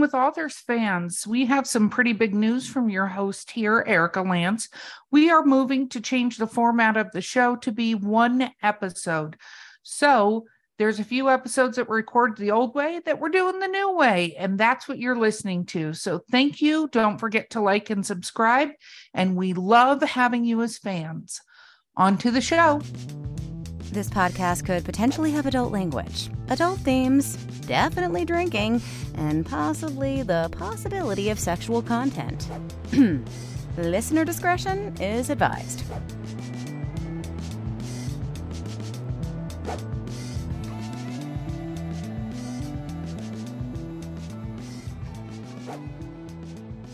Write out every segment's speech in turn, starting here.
with authors fans, we have some pretty big news from your host here, Erica Lance. We are moving to change the format of the show to be one episode. So there's a few episodes that were recorded the old way that we're doing the new way, and that's what you're listening to. So thank you. Don't forget to like and subscribe. And we love having you as fans. On to the show. This podcast could potentially have adult language, adult themes, definitely drinking, and possibly the possibility of sexual content. Listener discretion is advised.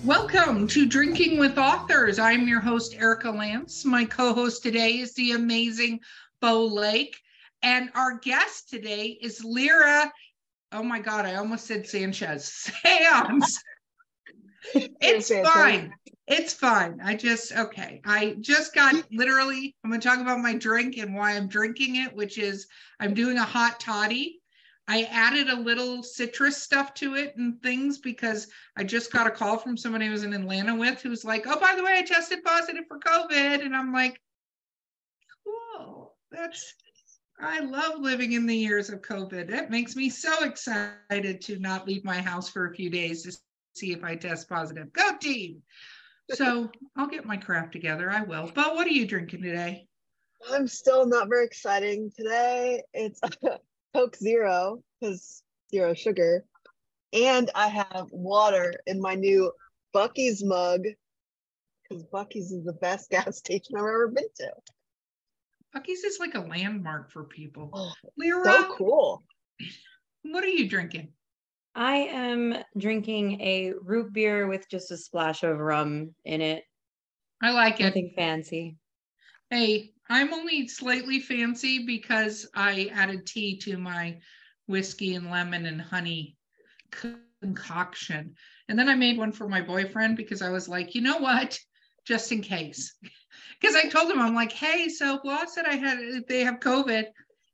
Welcome to Drinking with Authors. I'm your host, Erica Lance. My co host today is the amazing Bo Lake. And our guest today is Lyra. Oh my God, I almost said Sanchez. Saenz. it's fine. It's fine. I just, okay. I just got literally, I'm going to talk about my drink and why I'm drinking it, which is I'm doing a hot toddy I added a little citrus stuff to it and things because I just got a call from somebody I was in Atlanta with who's like, oh, by the way, I tested positive for COVID. And I'm like. That's, I love living in the years of COVID. That makes me so excited to not leave my house for a few days to see if I test positive. Go team. So I'll get my crap together. I will. But what are you drinking today? I'm still not very exciting today. It's Coke Zero because zero sugar. And I have water in my new Buc-ee's mug because Buc-ee's is the best gas station I've ever been to. Buc-ee's is like a landmark for people. Oh, Lyra, so cool. What are you drinking? I am drinking a root beer with just a splash of rum in it. I like it. Nothing fancy. Hey, I'm only slightly fancy because I added tea to my whiskey and lemon and honey concoction. And then I made one for my boyfriend because I was like, you know what? Just in case. Because I told him, I'm like, hey, so blah said I had they have COVID.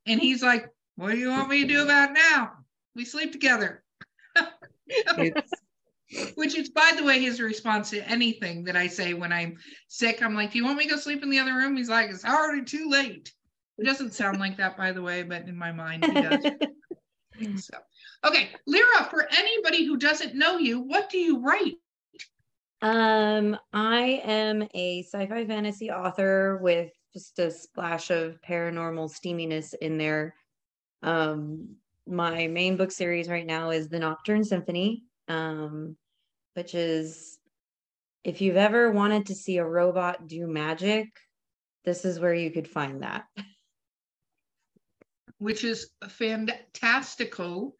And he's like, what do you want me to do about it now? We sleep together. Which is, by the way, his response to anything that I say when I'm sick. I'm like, Do you want me to go sleep in the other room? He's like, It's already too late. It doesn't sound like that, by the way, but in my mind, he does. so, okay, Lyra, for anybody who doesn't know you, what do you write? Um, I am a sci-fi fantasy author with just a splash of paranormal steaminess in there. Um, my main book series right now is The Nocturne Symphony. Um, which is if you've ever wanted to see a robot do magic, this is where you could find that. Which is fantastical.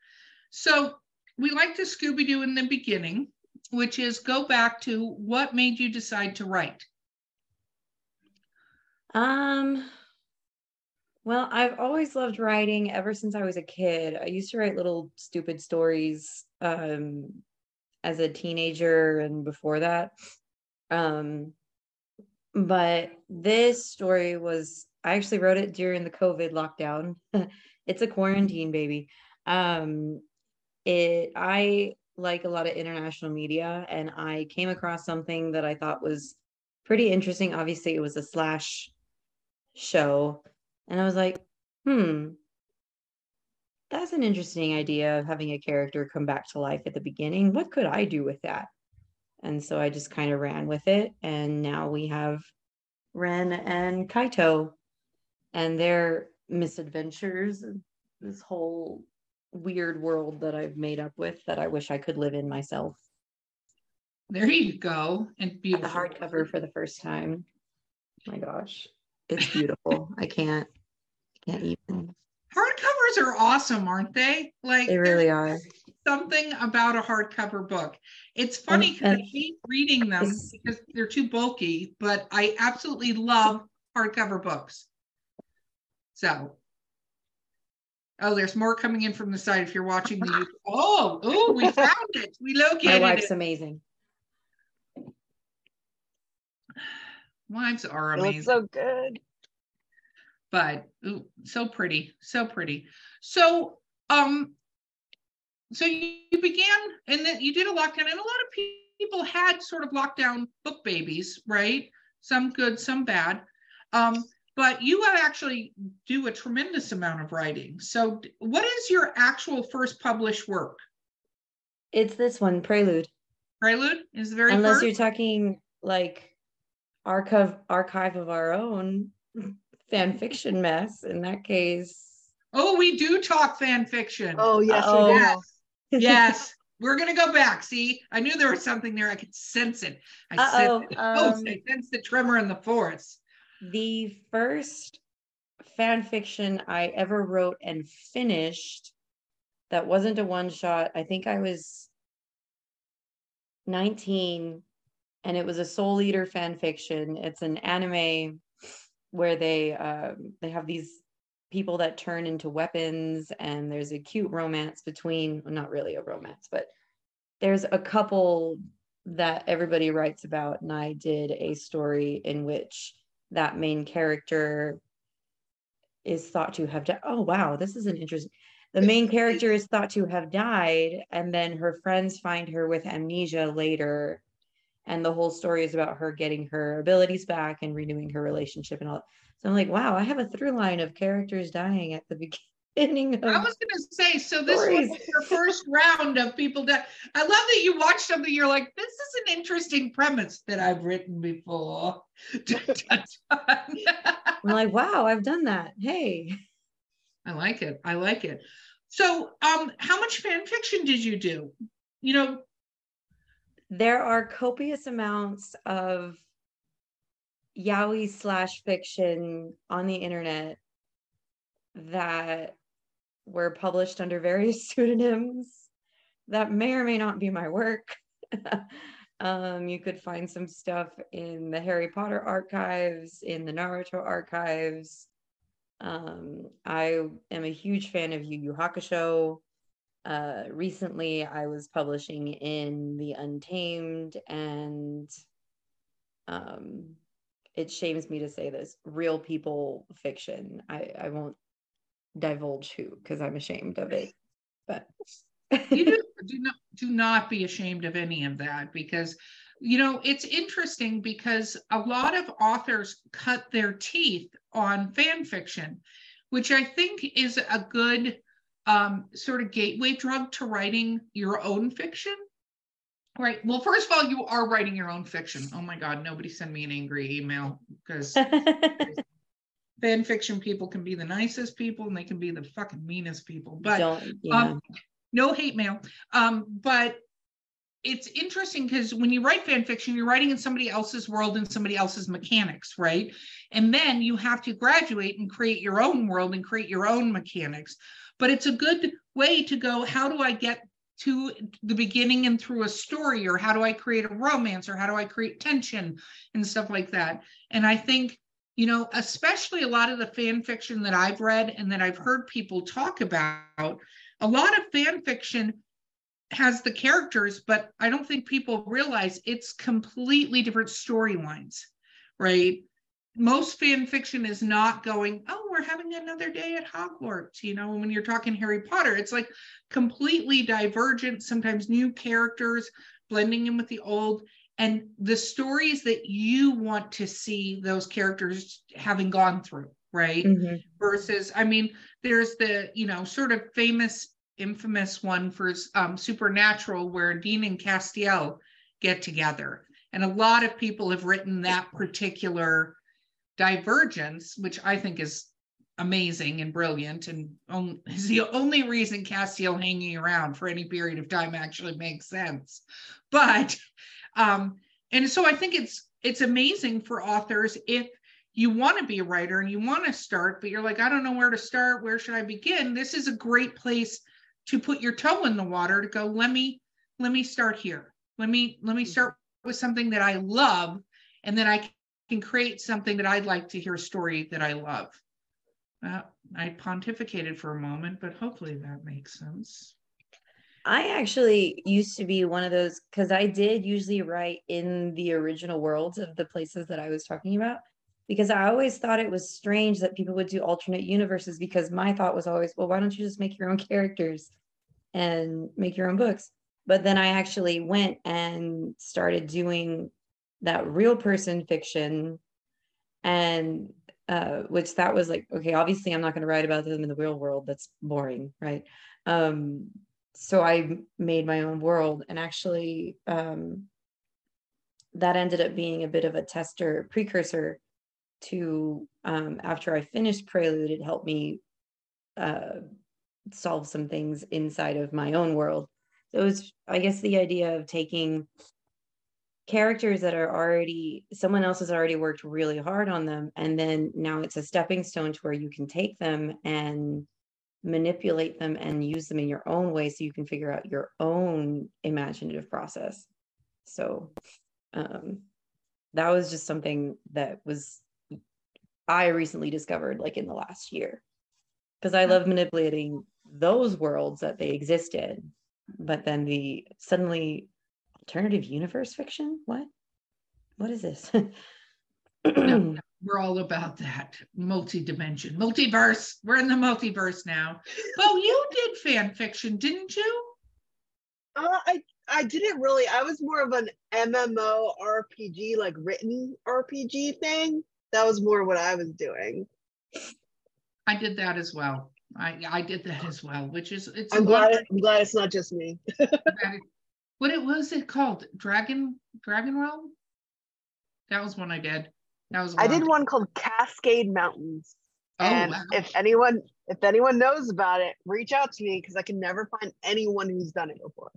So we like to Scooby Doo in the beginning, which is go back to what made you decide to write? Um, well, I've always loved writing ever since I was a kid. I used to write little stupid stories um, as a teenager and before that. Um, but this story was, I actually wrote it during the COVID lockdown. it's a quarantine baby. Um, it, I like a lot of international media and I came across something that I thought was pretty interesting. Obviously, it was a slash show. And I was like, hmm, that's an interesting idea of having a character come back to life at the beginning. What could I do with that? And so I just kind of ran with it. And now we have Ren and Kaito and their misadventures, this whole weird world that I've made up with that I wish I could live in myself. There you go. And beautiful. The hardcover for the first time. my gosh. It's beautiful. I can't, I can't even hardcovers are awesome, aren't they? Like they really are. Something about a hardcover book. It's funny because I hate reading them because they're too bulky, but I absolutely love hardcover books. So, oh, there's more coming in from the side. If you're watching the YouTube. oh, oh, we found it. We located My wife's it. amazing. Wives are amazing. so good but ooh, so pretty, so pretty. So, um, so you, you began and then you did a lockdown and a lot of people had sort of lockdown book babies right some good some bad um, but you actually do a tremendous amount of writing. So what is your actual first published work? It's this one prelude. Prelude is the very unless first? you're talking like archive archive of our own fan fiction mess in that case. Oh we do talk fan fiction. Oh yes, Uh-oh. yes. Yes. We're gonna go back. See i knew there was something there. I could sense it. I Uh-oh, sense it. Oh, um, I sense the tremor in the forest the first fan fiction I ever wrote and finished that wasn't a one shot. I think I was 19 and it was a Soul Eater fan fiction. It's an anime where they um, they have these people that turn into weapons and there's a cute romance between well, not really a romance, but there's a couple that everybody writes about and I did a story in which that main character is thought to have died. Oh wow, this is an interesting. The main character is thought to have died, and then her friends find her with amnesia later, and the whole story is about her getting her abilities back and renewing her relationship and all. So I'm like, wow, I have a through line of characters dying at the beginning. Of, I was going to say, so this Stories. was your first round of people that I love that you watch something. You're like, this is an interesting premise that I've written before. I'm like, wow, I've done that. Hey, I like it. I like it. So, um, how much fan fiction did you do? You know, there are copious amounts of yaoi slash fiction on the internet that were published under various pseudonyms. That may or may not be my work. Um, you could find some stuff in the harry potter archives in the naruto archives. Um, i am a huge fan of yu yu hakusho. Uh, recently I was publishing in The Untamed, and um, it shames me to say this real people fiction. I, I won't divulge who because I'm ashamed of it. But you do, do not do not be ashamed of any of that because you know it's interesting because a lot of authors cut their teeth on fan fiction which i think is a good um, sort of gateway drug to writing your own fiction right well first of all you are writing your own fiction oh my god nobody send me an angry email because fan fiction people can be the nicest people and they can be the fucking meanest people but yeah. um, no hate mail. Um, but it's interesting because when you write fan fiction, you're writing in somebody else's world and somebody else's mechanics, right? And then you have to graduate and create your own world and create your own mechanics. But it's a good way to go, how do I get to the beginning and through a story, or how do I create a romance, or how do I create tension and stuff like that? And I think you know, especially a lot of the fan fiction that I've read and that I've heard people talk about, a lot of fan fiction has the characters, but I don't think people realize it's completely different storylines, right? Most fan fiction is not going, oh, we're having another day at Hogwarts. You know, when you're talking Harry Potter, it's like completely divergent, sometimes new characters blending in with the old and the stories that you want to see those characters having gone through right? Mhm. versus i mean there's the you know sort of famous infamous one for um, supernatural where dean and castiel get together. And a lot of people have written that particular divergence which i think is amazing and brilliant and on, is the only reason castiel hanging around for any period of time actually makes sense. But um, and so i think it's it's amazing for authors if you want to be a writer and you want to start but you're like i don't know where to start. Where should i begin? This is a great place to put your toe in the water to go let me let me start here. Let me let me start with something that i love and then i can create something that i'd like to hear a story that i love. Uh, i pontificated for a moment but hopefully that makes sense I actually used to be one of those because I did usually write in the original worlds of the places that I was talking about because I always thought it was strange that people would do alternate universes because my thought was always, well, why don't you just make your own characters? and make your own books. But then I actually went and started doing that real person fiction and uh, which that was like okay obviously i'm not going to write about them in the real world that's boring right um, so i made my own world. And actually um, that ended up being a bit of a tester precursor to um, after i finished prelude it helped me uh, solve some things inside of my own world. So it was i guess the idea of taking characters that are already someone else has already worked really hard on them and then now it's a stepping stone to where you can take them and manipulate them and use them in your own way so you can figure out your own imaginative process. So um that was just something that was i recently discovered like in the last year. Because i love manipulating those worlds that they existed but then the suddenly alternative universe fiction? What? What is this? No, we're all about that multi-dimension multiverse. We're in the multiverse now. Oh you did fan fiction didn't you? Uh, i i didn't really. I was more of an mmo rpg like written rpg thing. That was more what i was doing. I did that as well. I i did that as well which is it's i'm glad i'm glad it's not just me. What it was it called? Dragon dragon realm that was one i did that was i did one called cascade mountains. Oh, and wow. if anyone if anyone knows about it reach out to me because i can never find anyone who's done it before.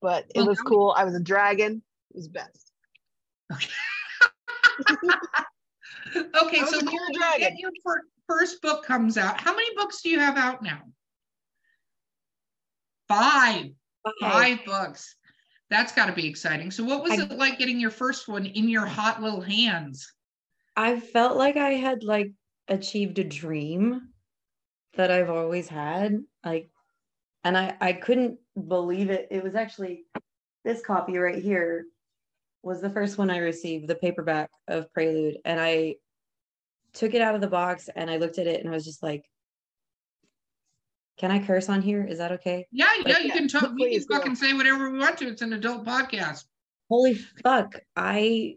But it Well, was cool. I was a dragon. It was best. Okay. Was so cool Leah, dragon. get your first book comes out how many books do you have out now? Five. Five. Books. That's got to be exciting. So what was I- it like getting your first one in your hot little hands I felt like I had like achieved a dream that I've always had. Like, and I I couldn't believe it. It was actually this copy right here was the first one I received, the paperback of Prelude, and I took it out of the box and I looked at it and I was just like, "Can I curse on here? Is that okay?" yeah yeah you can talk we can fucking say whatever we want to it's an adult podcast holy fuck i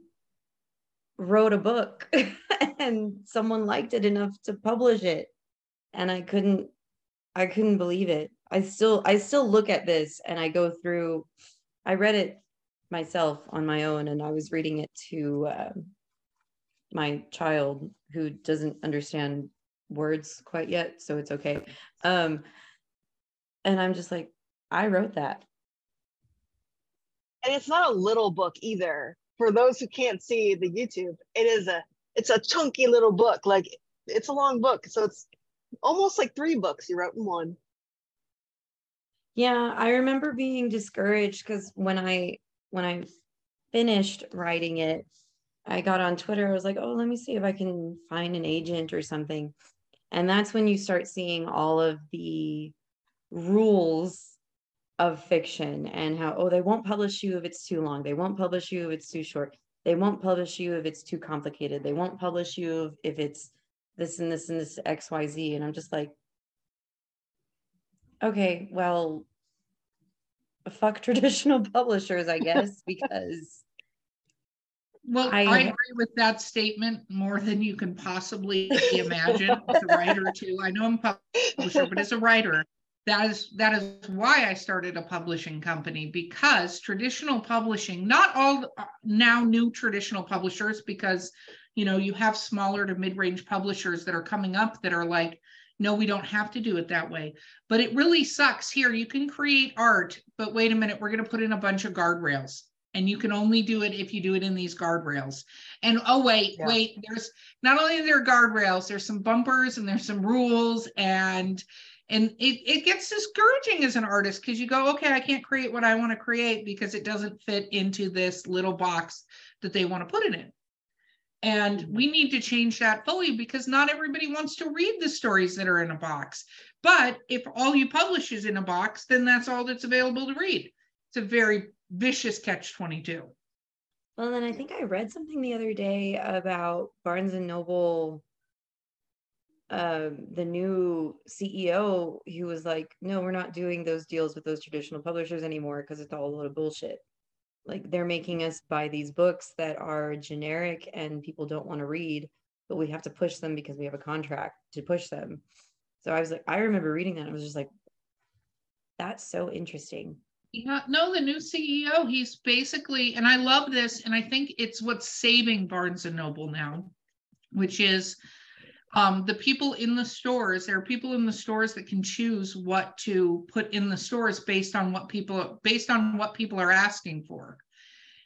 wrote a book and someone liked it enough to publish it. And i couldn't i couldn't believe it. I still i still look at this and i go through i read it myself on my own and i was reading it to uh, my child who doesn't understand words quite yet so it's okay. Um and i'm just like i wrote that. And it's not a little book either for those who can't see the youtube it is a it's a chunky little book like it's a long book so it's almost like three books you wrote in one Yeah, I remember being discouraged because when I when I finished writing it, I got on Twitter. I was like, "Oh, let me see if I can find an agent or something." And that's when you start seeing all of the rules of fiction and how oh, they won't publish you if it's too long. They won't publish you if it's too short. They won't publish you if it's too complicated. They won't publish you if, it's this and this and this XYZ. And I'm just like, okay, well, fuck traditional publishers, I guess, because Well, I, I- agree with that statement more than you can possibly imagine as a writer too. I know I'm a publisher, but as a writer, that is that is why I started a publishing company because traditional publishing, not all now new traditional publishers, because you know you have smaller to mid-range publishers that are coming up that are like, no, we don't have to do it that way. But it really sucks here. You can create art, but wait a minute, we're going to put in a bunch of guardrails and you can only do it if you do it in these guardrails. And oh wait, Yeah. wait, there's not only there are there guardrails, there's some bumpers and there's some rules and and it, it gets discouraging as an artist because you go, okay, I can't create what I want to create because it doesn't fit into this little box that they want to put it in. And we need to change that fully because not everybody wants to read the stories that are in a box. But if all you publish is in a box, then that's all that's available to read. It's a very vicious catch 22. well, then I think I read something the other day about Barnes and Noble um, the new CEO, who was like, no, we're not doing those deals with those traditional publishers anymore because it's all a load of bullshit. Like they're making us buy these books that are generic and people don't want to read, but we have to push them because we have a contract to push them. So I was like, I remember reading that. I was just like, that's so interesting. Yeah, no, the new CEO, he's basically, and I love this, and I think it's what's saving Barnes and Noble now, which is um, the people in the stores. There are people in the stores that can choose what to put in the stores based on what people based on what people are asking for,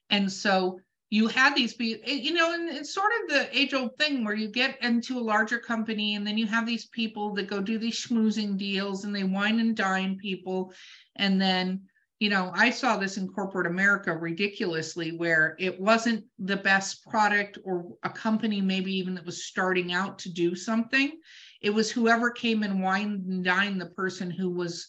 and so you had these be you know and it's sort of the age old thing where you get into a larger company and then you have these people that go do these schmoozing deals and they wine and dine people and then you know i saw this in corporate america ridiculously where it wasn't the best product or a company maybe even that was starting out to do something it was whoever came and wine and dine the person who was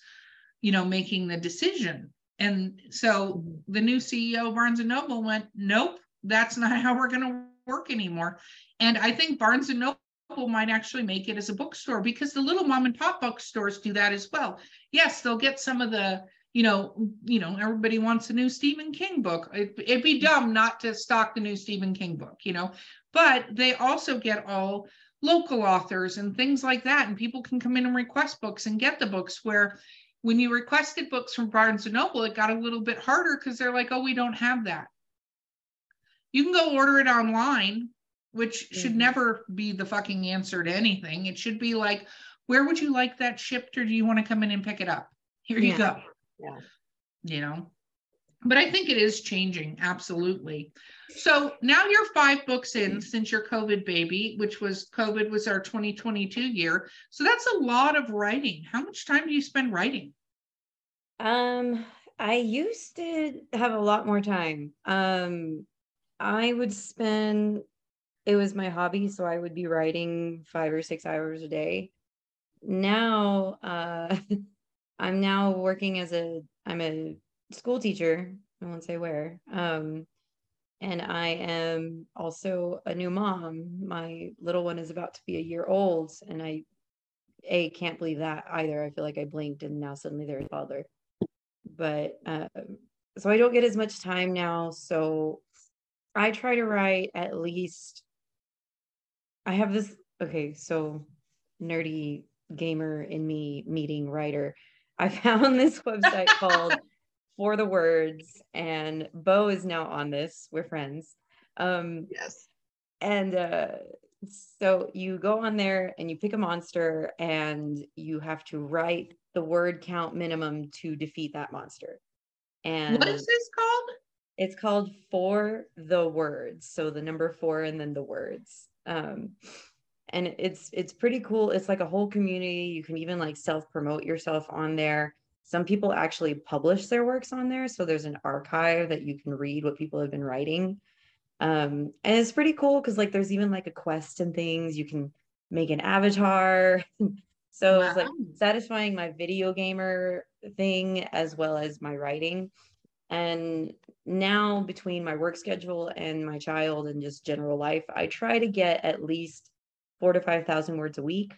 you know making the decision and so the new ceo of barnes and noble went nope that's not how we're going to work anymore. And I think Barnes and Noble might actually make it as a bookstore because the little mom and pop bookstores do that as well. Yes, they'll get some of the, you know, you know, everybody wants a new Stephen King book. It, it'd be dumb not to stock the new Stephen King book, you know, but they also get all local authors and things like that. And people can come in and request books and get the books where when you requested books from Barnes and Noble, it got a little bit harder because they're like, oh, we don't have that. You can go order it online, which mm-hmm. should never be the fucking answer to anything. It should be like, where would you like that shipped, or do you want to come in and pick it up? Here you go. Yeah. You know, but I think it is changing absolutely. So now you're five books in since your COVID baby, which was COVID was our 2022 year. So that's a lot of writing. How much time do you spend writing? Um, I used to have a lot more time. Um, I would spend it was my hobby, so I would be writing five or six hours a day. Now uh I'm now working as a I'm a school teacher. I won't say where. Um and I am also a new mom. My little one is about to be a year old, and I a can't believe that either. I feel like I blinked and now suddenly they're a toddler. But uh, so I don't get as much time now. So I try to write at least. I have this. Okay, so nerdy gamer in me meeting writer. I found this website called 4TheWords, and Bo is now on this. We're friends. Um, yes. And uh, so you go on there and you pick a monster, and you have to write the word count minimum to defeat that monster. And what is this called? It's called For the Words. So the number four and then the words. Um, and it's it's pretty cool. It's like a whole community. You can even like self-promote yourself on there. Some people actually publish their works on there. So there's an archive that you can read what people have been writing. Um, and it's pretty cool because like there's even like a quest and things. You can make an avatar. so wow. it's like satisfying my video gamer thing as well as my writing. And now, between my work schedule and my child and just general life, I try to get at least four to 5,000 words a week.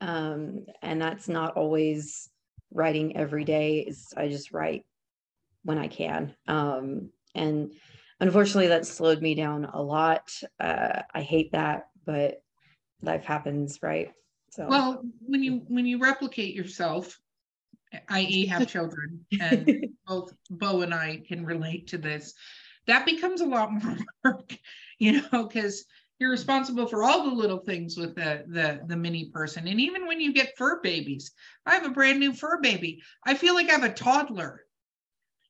Um, and that's not always writing every day. It's, I just write when I can. Um, and unfortunately, that slowed me down a lot. Uh, I hate that, but life happens, right? So, well, when you when you replicate yourself, i.e., have children, and both Bo and I can relate to this, that becomes a lot more work, you know, because you're responsible for all the little things with the, the the mini person. And even when you get fur babies, I have a brand new fur baby. I feel like I have a toddler.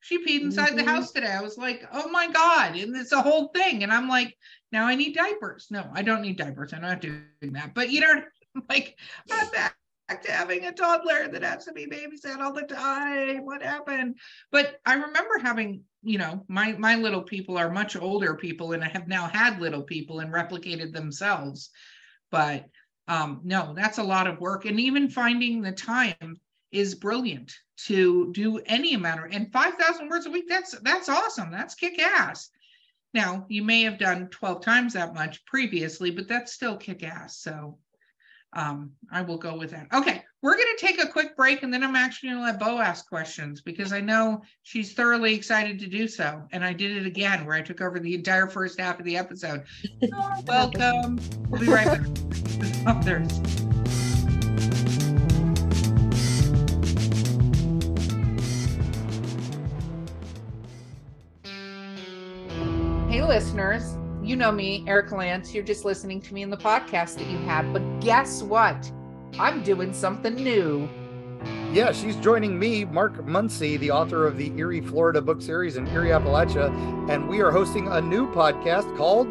She peed inside mm-hmm. the house today. I was like, oh my God. And it's a whole thing. And I'm like, now I need diapers. No, I don't need diapers. I'm not doing that. But you know, like I'm back to having a toddler that has to be babysat all the time. What happened? But I remember having, you know, my my little people are much older people and I have now had little people and replicated themselves. But um, no, that's a lot of work. And even finding the time is brilliant to do any amount of and 5,000 words a week. That's that's awesome. That's kick ass. Now, you may have done 12 times that much previously, but that's still kick ass. So um, I will go with that. Okay, we're going to take a quick break and then I'm actually going to let Bo ask questions because I know she's thoroughly excited to do so. And I did it again where I took over the entire first half of the episode. welcome. We'll be right back. Others. Hey, listeners you know me, Erica Lance. You're just listening to me in the podcast that you had. But guess what? I'm doing something new. Yeah, she's joining me, Mark Muncy, the author of the Eerie, Florida book series in Eerie, Appalachia, and we are hosting a new podcast called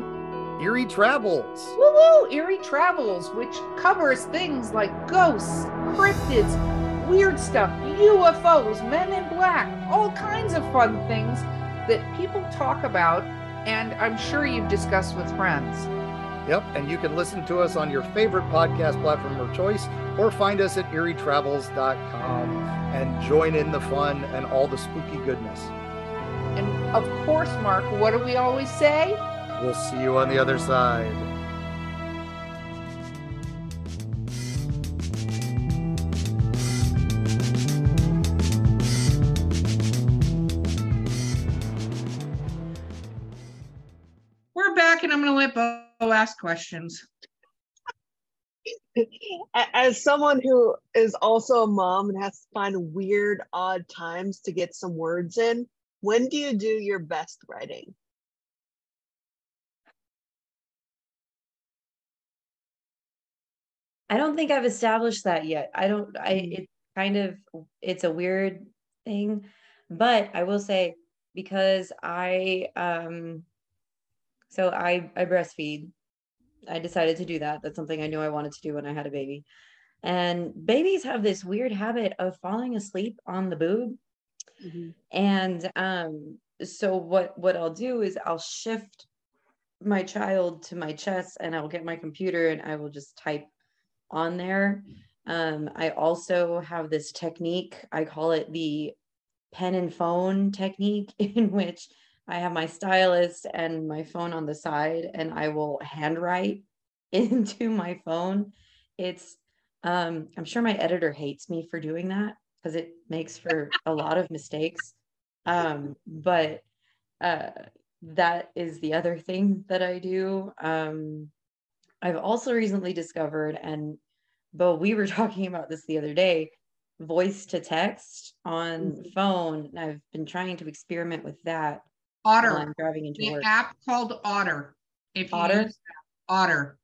Eerie Travels. Woo woo! Eerie Travels, which covers things like ghosts, cryptids, weird stuff, UFOs, men in black, all kinds of fun things that people talk about and I'm sure you've discussed with friends. Yep, and you can listen to us on your favorite podcast platform of choice or find us at eerietravels.com and join in the fun and all the spooky goodness. And of course, Mark, what do we always say? We'll see you on the other side. Ask questions. As someone who is also a mom and has to find weird, odd times to get some words in, when do you do your best writing? I don't think I've established that yet. I don't, I, mm. it kind of, it's a weird thing, but I will say, because I, um, so I I breastfeed. I decided to do that. That's something I knew I wanted to do when I had a baby. And babies have this weird habit of falling asleep on the boob. Mm-hmm. And um, so what what I'll do is I'll shift my child to my chest and I'll get my computer and I will just type on there. Um, I also have this technique, I call it the pen and phone technique, in which I have my stylist and my phone on the side, and I will handwrite into my phone. It's, um, I'm sure my editor hates me for doing that because it makes for a lot of mistakes. Um, but uh, that is the other thing that I do. Um, I've also recently discovered, and Bo, we were talking about this the other day voice to text on mm-hmm. phone. I've been trying to experiment with that Otter. I'm driving into the work. app called Otter. If Otter. Use Otter.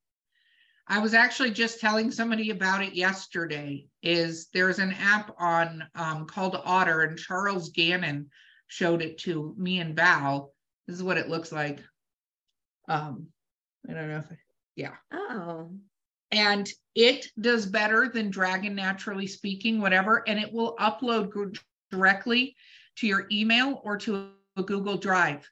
I was actually just telling somebody about it yesterday. Is there's an app on um, called Otter, and Charles Gannon showed it to me and Val. This is what it looks like. Um, I don't know if, yeah. Oh. And it does better than Dragon NaturallySpeaking, whatever, and it will upload directly to your email or to a Google Drive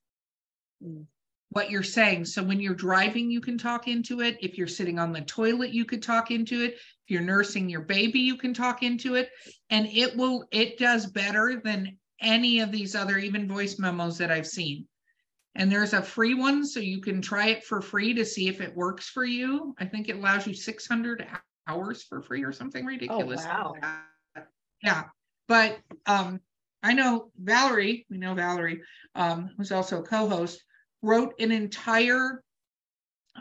what you're saying. So when you're driving, you can talk into it. If you're sitting on the toilet, you could talk into it. If you're nursing your baby, you can talk into it. And it will, it does better than any of these other even voice memos that I've seen. And there's a free one, so you can try it for free to see if it works for you. I think it allows you 600 hours for free or something ridiculous. Oh, wow. Yeah. But um, I know Valerie, we know Valerie, um, who's also a co-host, wrote an entire,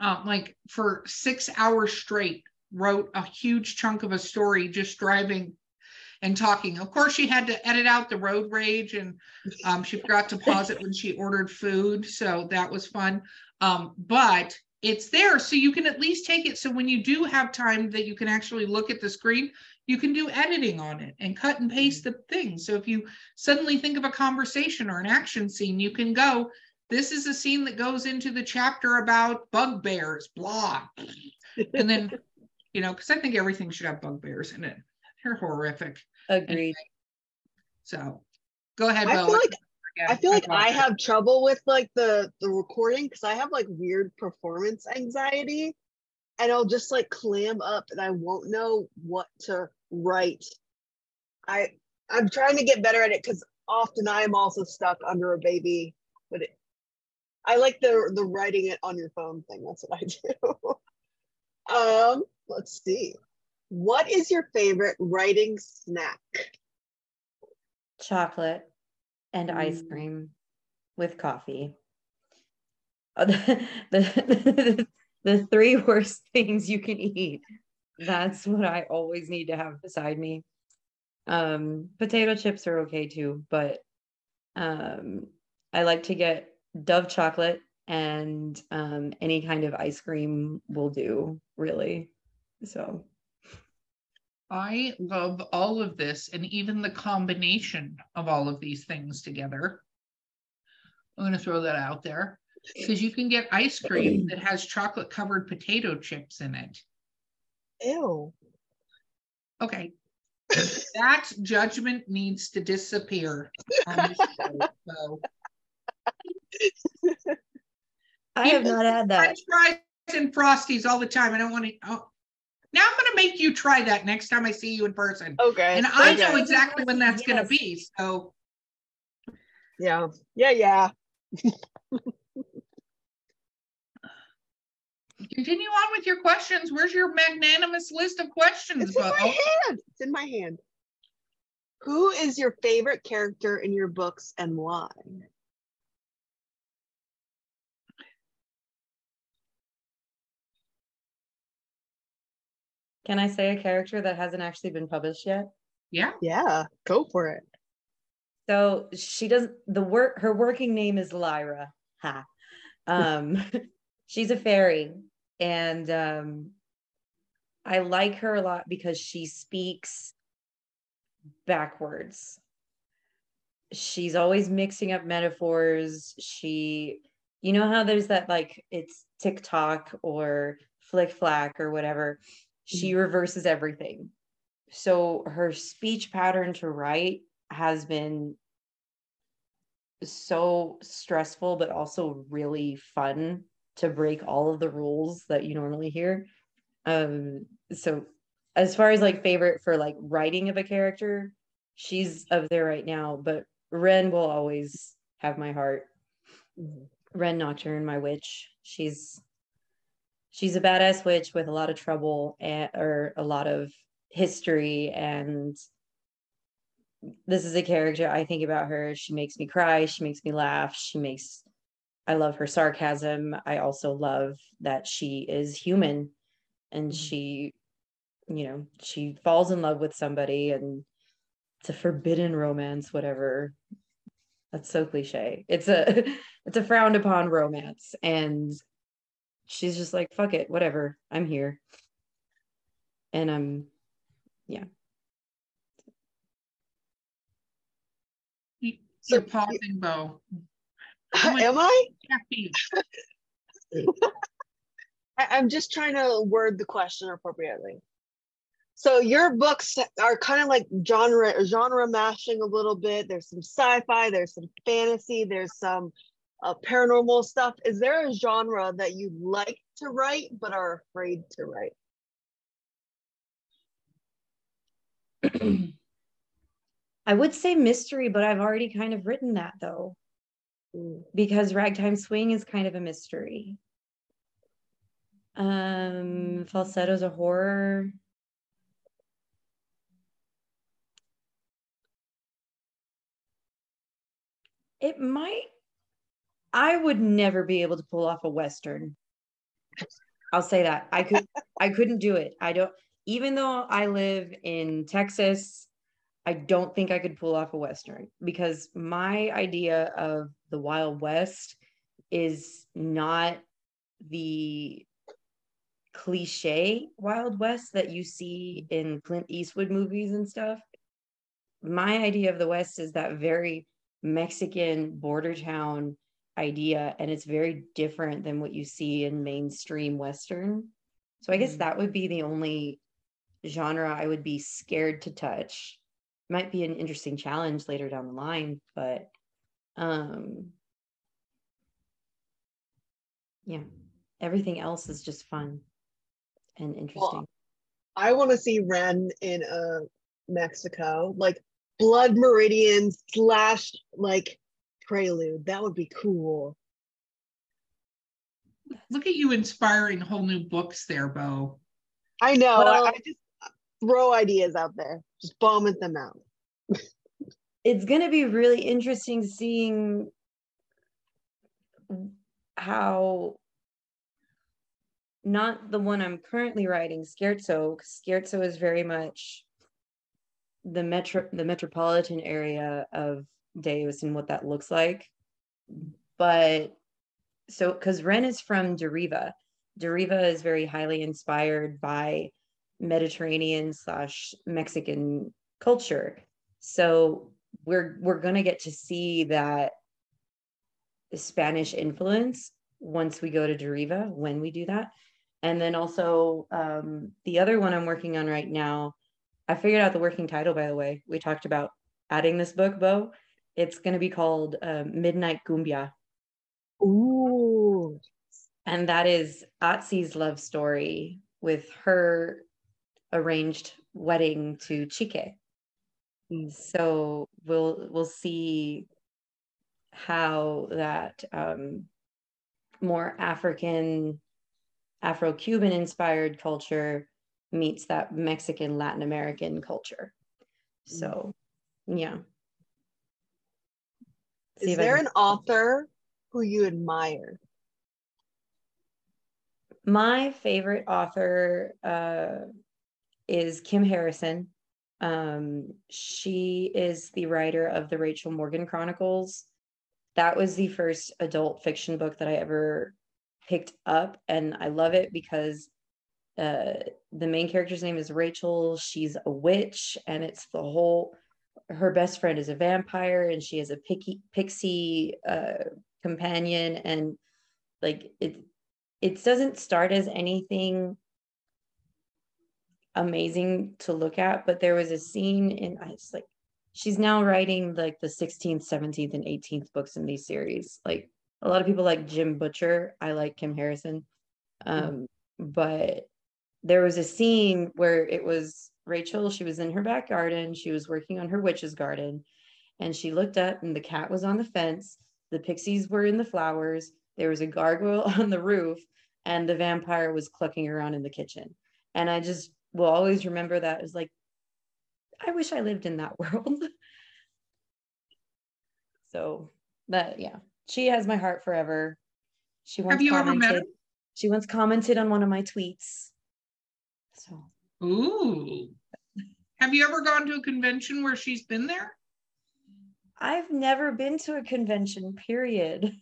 uh, like for six hours straight, wrote a huge chunk of a story just driving and talking. Of course, she had to edit out the road rage and um, she forgot to pause it when she ordered food. So that was fun. Um, but it's there so you can at least take it. So when you do have time that you can actually look at the screen, you can do editing on it and cut and paste the things. So if you suddenly think of a conversation or an action scene, you can go, this is a scene that goes into the chapter about bugbears, blah. and then, you know, because I think everything should have bugbears in it. They're horrific. Agreed. Anyway, so go ahead, I Feel like, I feel like I have trouble with like the the recording because I have like weird performance anxiety and I'll just like clam up and I won't know what to write. I I'm trying to get better at it because often I am also stuck under a baby. But it, I like the the writing it on your phone thing. That's what I do. um, let's see. What is your favorite writing snack? chocolate and ice Mm. cream with coffee. Uh, The, the, the three worst things you can eat. That's what I always need to have beside me. Um, potato chips are okay too, but um, I like to get Dove chocolate and um, any kind of ice cream will do, really. So I love all of this and even the combination of all of these things together. I'm going to throw that out there because you can get ice cream that has chocolate covered potato chips in it. Ew. Okay. that judgment needs to disappear. show, so. I have not had that. French fries and frosties all the time. I don't want to. Oh, now I'm going to make you try that next time I see you in person. Okay. And I okay. know exactly when that's going to be. So Yeah. Yeah. Yeah. continue on with your questions. Where's your magnanimous list of questions, It's in Bo? my hand. It's in my hand. Who is your favorite character in your books and why? Can I say a character that hasn't actually been published yet? Yeah. Yeah, go for it. So she does the work. Her working name is Lyra. Ha. Um, she's a fairy, and um, I like her a lot because she speaks backwards. She's always mixing up metaphors. She, you know how there's that like it's TikTok or Flick Flack or whatever. She reverses everything. So her speech pattern to write has been so stressful but also really fun to break all of the rules that you normally hear um so as far as like favorite for like writing of a character she's up there right now but ren will always have my heart ren nocturne my witch she's she's a badass witch with a lot of trouble and or a lot of history and this is a character I think about her. She makes me cry. She makes me laugh. She makes, I love her sarcasm. I also love that she is human and mm-hmm. she, you know, she falls in love with somebody and it's a forbidden romance, whatever. That's so cliche. It's a, it's a frowned upon romance. And she's just like, fuck it, whatever. I'm here. And I'm, yeah. You- So You're pausing, Bo. How Am I? I- I'm just trying to word the question appropriately. So your books are kind of like genre genre mashing a little bit. There's some sci-fi, there's some fantasy, there's some uh, paranormal stuff. Is there a genre that you like to write but are afraid to write? I would say mystery, but I've already kind of written that though. Because Ragtime Swing is kind of a mystery. Um, falsetto's a horror. It might, I would never be able to pull off a Western. I'll say that. I could, I couldn't do it. I don't, even though I live in Texas, I don't think I could pull off a Western because my idea of the Wild West is not the cliche Wild West that you see in Clint Eastwood movies and stuff. My idea of the West is that very Mexican border town idea, and it's very different than what you see in mainstream Western. So I guess Mm. that would be the only genre I would be scared to touch. Might be an interesting challenge later down the line, but um yeah, everything else is just fun and interesting. I want to see Ren in uh Mexico, like Blood Meridian slash like Prelude. That would be cool. Look at you inspiring whole new books there, Bo. I know. I- Well- I, just throw ideas out there. Just vomit them out. it's going to be really interesting seeing how not the one I'm currently writing, Scherzo. Scherzo is very much the metro the metropolitan area of Deus and what that looks like. But so because Ren is from Deriva. Deriva is very highly inspired by Mediterranean slash Mexican culture. So we're we're gonna get to see that Spanish influence once we go to Deriva when we do that. And then also um, the other one I'm working on right now, I figured out the working title by the way. We talked about adding this book, Bo. It's going to be called uh, Midnight Cumbia. Ooh. And that is Atzi's love story with her arranged wedding to Chike. Mm. So we'll we'll see how that um, more African, Afro Cuban inspired culture meets that Mexican Latin American culture. So, yeah. See Is there an author who you admire? My favorite author uh, is Kim Harrison. Um, she is the writer of the Rachel Morgan Chronicles that was the first adult fiction book that I ever picked up. And I love it because uh, the main character's name is Rachel. She's a witch, and it's the whole her best friend is a vampire, and she has a picky, pixie uh, companion. And like it, it doesn't start as anything amazing to look at, but there was a scene in I was like she's now writing like the 16th 17th and 18th books in these series. Like a lot of people like jim butcher. I like kim harrison. Um, but there was a scene where it was rachel she was in her back garden she was working on her witch's garden and she looked up and the cat was on the fence the pixies were in the flowers there was a gargoyle on the roof and the vampire was clucking around in the kitchen. And i just will always remember that as like I wish I lived in that world. so but yeah, she has my heart forever. She once Have you commented, ever met her? She once commented on one of my tweets. So Ooh. Have you ever gone to a convention where she's been there? I've never been to a convention, period.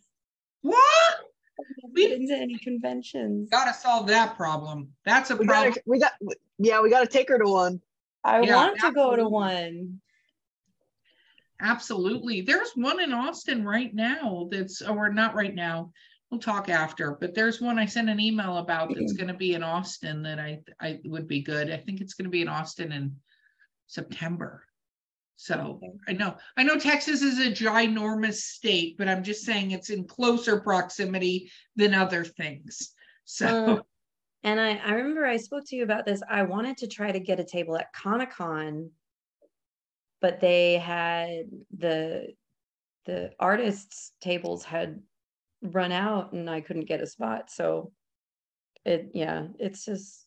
What? We've been to any conventions. Gotta solve that problem. That's a we problem. Gotta, we got yeah, we gotta take her to one. I yeah, want to go to one. Absolutely. There's one in Austin right now that's, or not right now. We'll talk after, but there's one I sent an email about that's going to be in Austin that I I would be good. I think it's going to be in Austin in September. So okay. I know I know Texas is a ginormous state, but I'm just saying it's in closer proximity than other things. So uh, and I, I remember I spoke to you about this. I wanted to try to get a table at Comic Con, but they had the the artists' tables had run out and I couldn't get a spot. So it yeah, it's just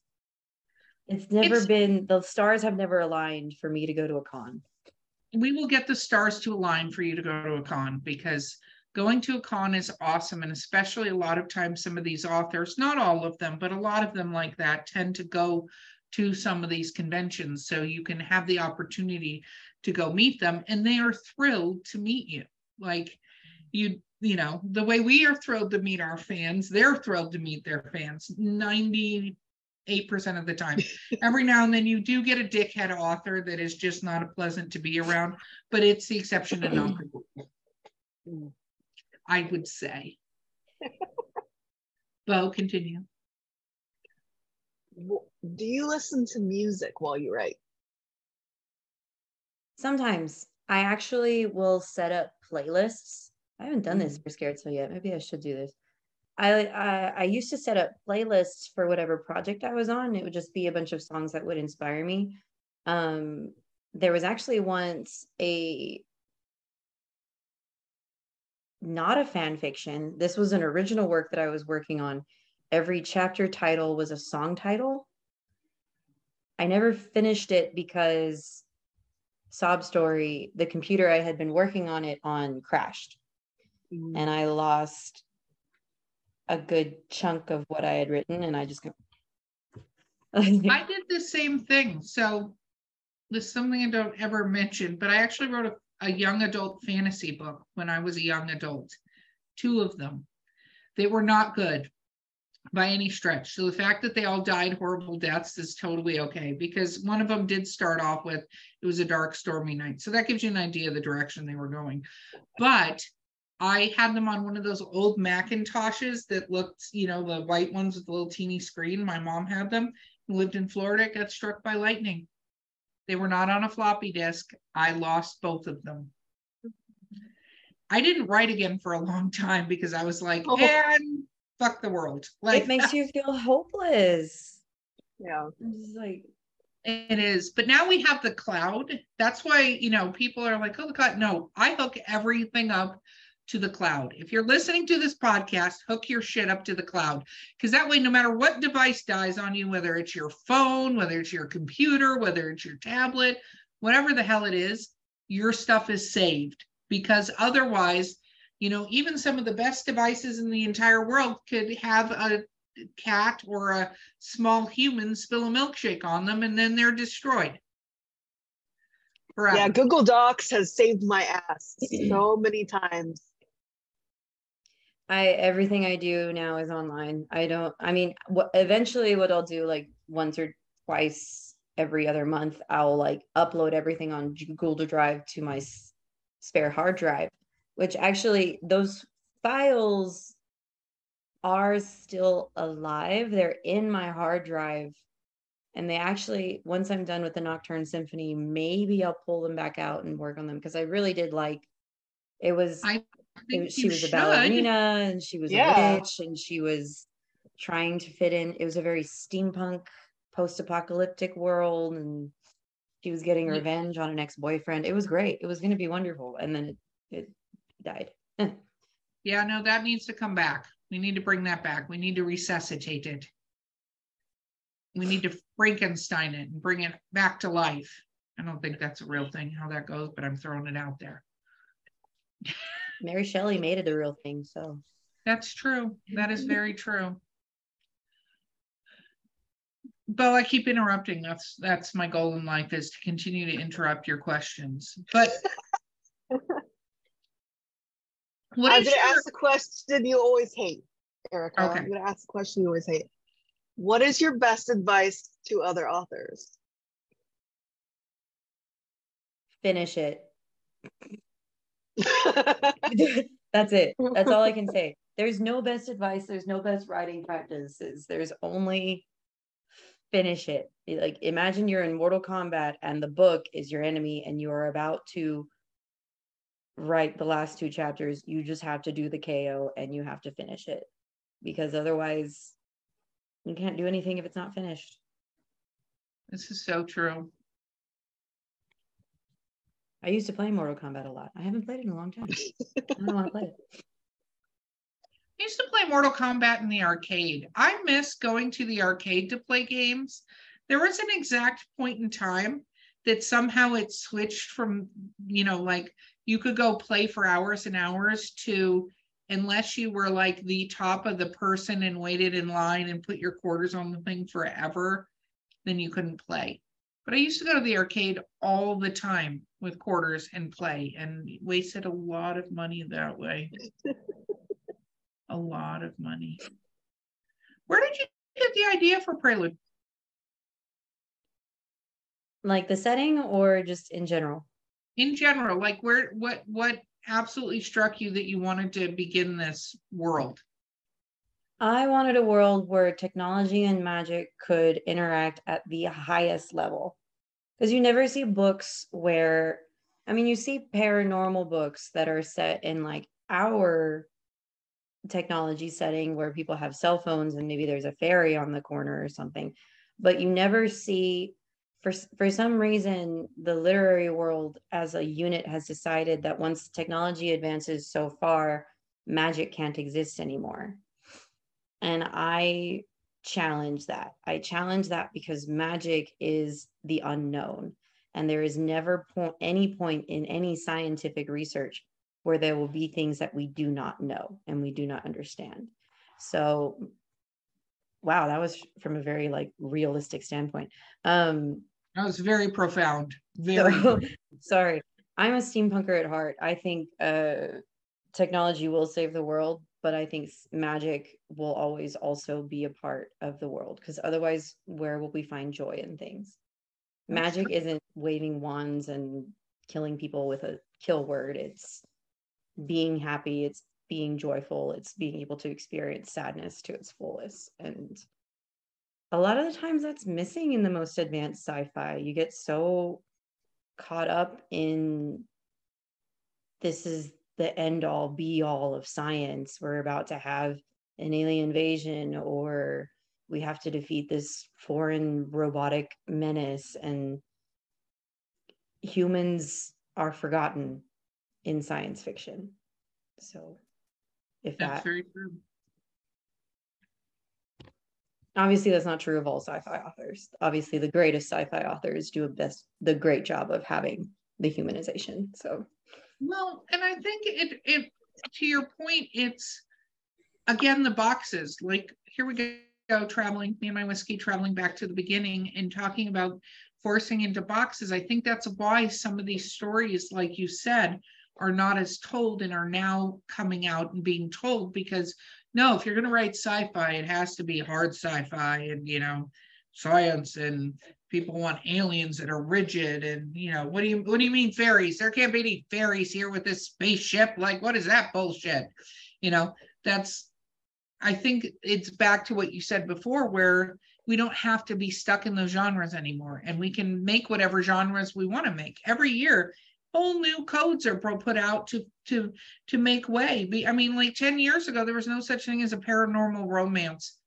it's never it's, been the stars have never aligned for me to go to a con. We will get the stars to align for you to go to a con because going to a con is awesome and especially a lot of times some of these authors not all of them but a lot of them like that tend to go to some of these conventions. So you can have the opportunity to go meet them and they are thrilled to meet you. Like you you know the way we are thrilled to meet our fans they're thrilled to meet their fans 98% of the time. Every now and then you do get a dickhead author that is just not a pleasant to be around but it's the exception and not the rule I would say. Bo, continue. Do you listen to music while you write? Sometimes I actually will set up playlists. I haven't done this mm. for Scherzo yet. Maybe I should do this. I, I, I used to set up playlists for whatever project I was on. It would just be a bunch of songs that would inspire me. Um, there was actually once a not a fan fiction. This was an original work that I was working on. Every chapter title was a song title. I never finished it because sob story, the computer I had been working on it on crashed Mm. and I lost a good chunk of what I had written and I just go I did the same thing. So this is something I don't ever mention, but I actually wrote a, a young adult fantasy book when I was a young adult. Two of them. They were not good by any stretch. So the fact that they all died horrible deaths is totally okay because one of them did start off with it was a dark, stormy night. So that gives you an idea of the direction they were going. But I had them on one of those old Macintoshes that looked, you know, the white ones with the little teeny screen. My mom had them lived in Florida, got struck by lightning. They were not on a floppy disk. I lost both of them. I didn't write again for a long time because I was like, Oh. and fuck the world. Like it makes you feel hopeless. Yeah. I'm just like it is. But now we have the cloud. That's why, you know, people are like, oh, the cloud. No, I hook everything up to the cloud. If you're listening to this podcast, hook your shit up to the cloud. Because that way, no matter what device dies on you, whether it's your phone, whether it's your computer, whether it's your tablet, whatever the hell it is, your stuff is saved. Because otherwise, you know, even some of the best devices in the entire world could have a cat or a small human spill a milkshake on them and then they're destroyed. Forever. Yeah, Google Docs has saved my ass so many times. I everything I do now is online. I don't I mean eventually what I'll do like once or twice every other month I'll like upload everything on Google Drive to my s- spare hard drive which actually those files are still alive. They're in my hard drive and they actually once I'm done with the Nocturne Symphony maybe I'll pull them back out and work on them because I really did like it was I was, she was a ballerina and she was Yeah. a witch and she was trying to fit in it was a very steampunk post-apocalyptic world and she was getting revenge on an ex-boyfriend it was great it was going to be wonderful and then it, it died Yeah, no, that needs to come back. We need to bring that back. We need to resuscitate it. We need to Frankenstein it and bring it back to life. I don't think that's a real thing, how that goes, but I'm throwing it out there. mary shelley made it a real thing so That's true. That is very true. Bo, I keep interrupting. That's that's my goal in life is to continue to interrupt your questions. But what I'm gonna your- ask the question you always hate, Erica. Okay. I'm gonna ask the question you always hate. What is your best advice to other authors? finish it that's it. That's all i can say. There's no best advice. There's no best writing practices. There's only finish it. Like imagine you're in mortal kombat and the book is your enemy and you're about to write the last two chapters. You just have to do the ko and you have to finish it because otherwise you can't do anything if it's not finished. This is so true. I used to play mortal kombat a lot i haven't played it in a long time i don't want to play it I used to play Mortal Kombat in the arcade. I miss going to the arcade to play games. There was an exact point in time that somehow it switched from, you know, like you could go play for hours and hours to unless you were like the top of the person and waited in line and put your quarters on the thing forever, then you couldn't play. But I used to go to the arcade all the time with quarters and play and wasted a lot of money that way a lot of money. Where did you get the idea for Prelude? like the setting or just in general In general, like where what what absolutely struck you that you wanted to begin this world? I wanted a world where technology and magic could interact at the highest level. Because you never see books where, I mean, you see paranormal books that are set in like our technology setting where people have cell phones and maybe there's a fairy on the corner or something. But you never see, for, for some reason, the literary world as a unit has decided that once technology advances so far, magic can't exist anymore and i challenge that. I challenge that because magic is the unknown. And there is never po- any point in any scientific research where there will be things that we do not know and we do not understand. So, wow, that was from a very like realistic standpoint. Um, that was very profound. Very. So, sorry, I'm a steampunker at heart. I think uh, technology will save the world, but I think magic will always also be a part of the world because otherwise, where will we find joy in things? Magic isn't waving wands and killing people with a kill word. It's being happy, it's being joyful, it's being able to experience sadness to its fullest. And a lot of the times that's missing in the most advanced sci-fi. You get so caught up in this is the end all be all of science. We're about to have an alien invasion or we have to defeat this foreign robotic menace and humans are forgotten in science fiction. So if That's that very true. obviously that's not true of all sci-fi authors obviously the greatest sci-fi authors do a best the great job of having the humanization so Well, and I think it it to your point, it's again the boxes. Like here we go traveling, me and my whiskey traveling back to the beginning and talking about forcing into boxes. I think that's why some of these stories, like you said, are not as told and are now coming out and being told because no, if you're going to write sci-fi, it has to be hard sci-fi and you know science and people want aliens that are rigid and you know what do you what do you mean fairies? There can't be any fairies here with this spaceship. Like what is that bullshit? You know that's i think it's back to what you said before where we don't have to be stuck in those genres anymore and we can make whatever genres we want to make. Every year whole new codes are put out to to to make way. I mean like 10 years ago there was no such thing as a paranormal romance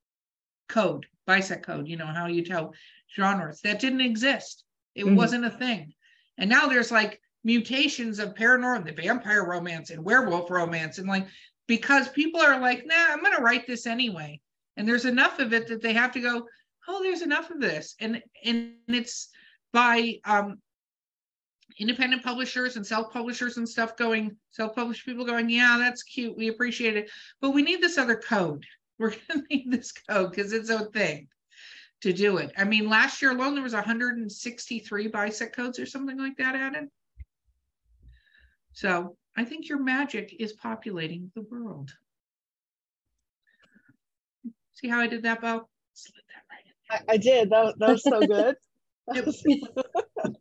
code BISAC code you know how you tell genres that didn't exist. It Mhm. wasn't a thing. And now there's like mutations of paranormal the vampire romance and werewolf romance. And like because people are like nah i'm going to write this anyway. And there's enough of it that they have to go oh there's enough of this. And and it's by um independent publishers and self-publishers and stuff going self-published people going yeah that's cute. We appreciate it. But we need this other code. We're going to need this code because it's a thing to do it i mean last year alone there was 163 BISAC codes or something like that added so i think your magic is populating the world see how i did that bo that right in I, I did. That, that was so good.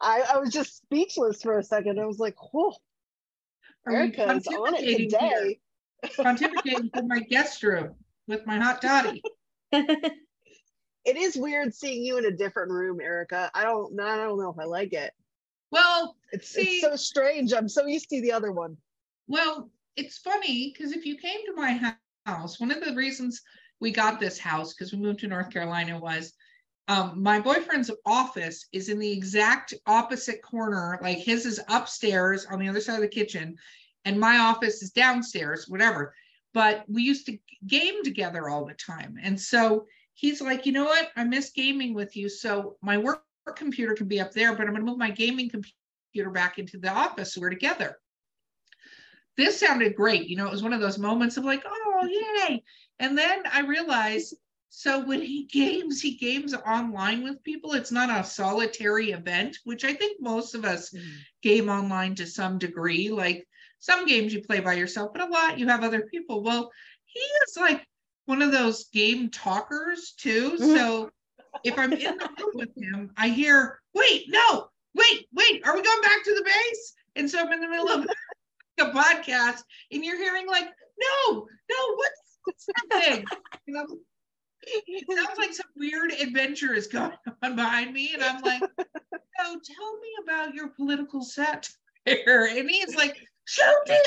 I, I was just speechless for a second. I was like, whoa, we Erica's on it pontificating here? today. pontificating from my guest room with my hot toddy. It is weird seeing you in a different room, Erica. I don't I don't know if I like it. Well, It's See- it's so strange. I'm so used to the other one. well, it's funny because if you came to my house, one of the reasons we got this house because we moved to North Carolina was um, my boyfriend's office is in the exact opposite corner. Like his is upstairs on the other side of the kitchen, and my office is downstairs, whatever. But we used to game together all the time. And so he's like, you know what? I miss gaming with you. So my work computer can be up there, but I'm going to move my gaming computer back into the office so we're together. This sounded great. You know, it was one of those moments of like, oh, yay. And then I realized so when he games, he games online with people. It's not a solitary event, which I think most of us mm-hmm. game online to some degree. Like some games you play by yourself, but a lot you have other people. Well, he is like one of those game talkers too. Mhm. So if I'm in the room with him, I hear, wait, no, wait, wait, are we going back to the base? And so I'm in the middle of a podcast and you're hearing like, no, no, what's, what's happening? You know, it sounds like some weird adventure is going on behind me. And I'm like, no, tell me about your political satire. And he's like, shoot the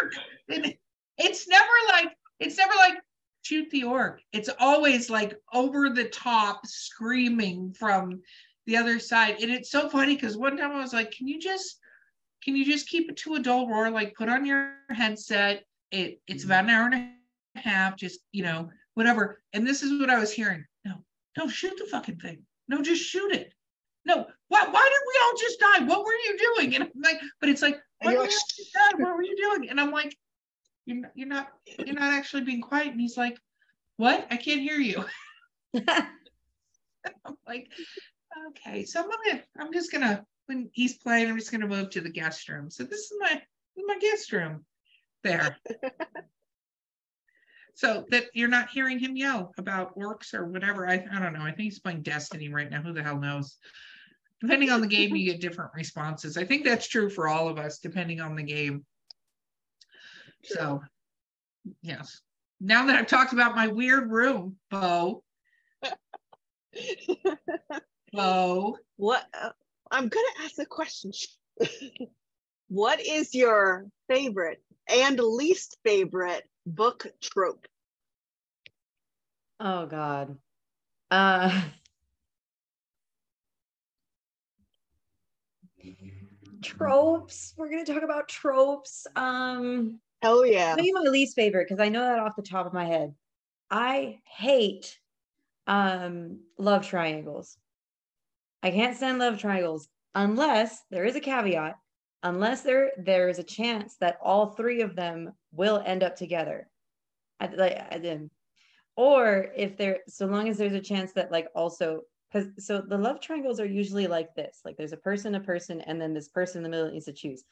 orc. And it's never like, it's never like, shoot the orc. It's always like over the top screaming from the other side. And it's so funny because one time I was like, can you just, can you just keep it to a dull roar? Like put on your headset. It it's about an hour and a half. Just, you know, whatever. And this is what I was hearing. No, no, shoot the fucking thing. No, just shoot it. No, why, why did we all just die? What were you doing? And I'm like, but it's like, what, were, oh like, you what were you doing? And I'm like, you're not, you're not, you're not actually being quiet. And he's like, what? I can't hear you. I'm like, okay, so I'm gonna, I'm just gonna, when he's playing, I'm just gonna move to the guest room. So this is my, this is my guest room there. so that you're not hearing him yell about orcs or whatever. I, I don't know. I think he's playing Destiny right now. Who the hell knows? Depending on the game, you get different responses. I think that's true for all of us, depending on the game. So, yes. Now that I've talked about my weird room, Bo, Bo, what uh, I'm gonna ask a question. what is your favorite and least favorite book trope? oh God. Uh tropes. We're gonna talk about tropes. Um Hell yeah. Maybe my least favorite because I know that off the top of my head. I hate um love triangles. I can't stand love triangles unless there is a caveat, unless there there is a chance that all three of them will end up together. I, I did. Or if there so long as there's a chance that like also because so the love triangles are usually like this like there's a person a person and then this person in the middle needs to choose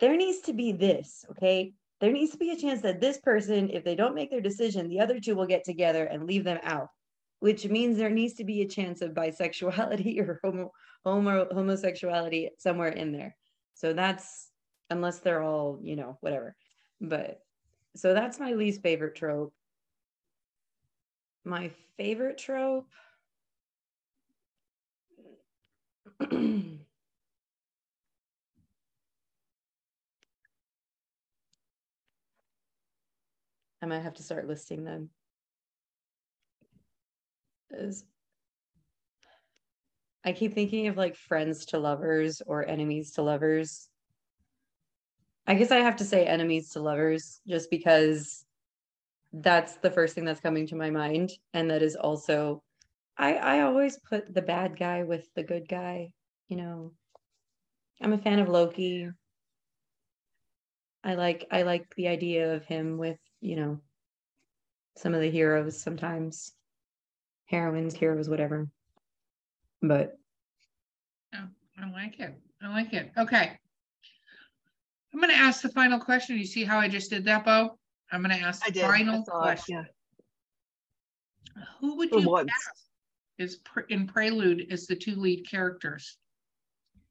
there needs to be this okay there needs to be a chance that this person if they don't make their decision the other two will get together and leave them out which means there needs to be a chance of bisexuality or homo, homo homosexuality somewhere in there. So that's unless they're all you know whatever. But so that's my least favorite trope. My favorite trope I might have to start listing them. Is I keep thinking of like friends to lovers or enemies to lovers. I guess I have to say enemies to lovers just because that's the first thing that's coming to my mind. And that is also, I, I always put the bad guy with the good guy. You know, I'm a fan of Loki. I like I like the idea of him with, you know, some of the heroes sometimes. Heroines, heroes, whatever. But Oh, I like it. I like it. Okay. I'm going to ask the final question. You see how I just did that, Bo? I'm going to ask I the did. Final saw it, question. Yeah. Who would For you once. cast is pre- in Prelude as the two lead characters?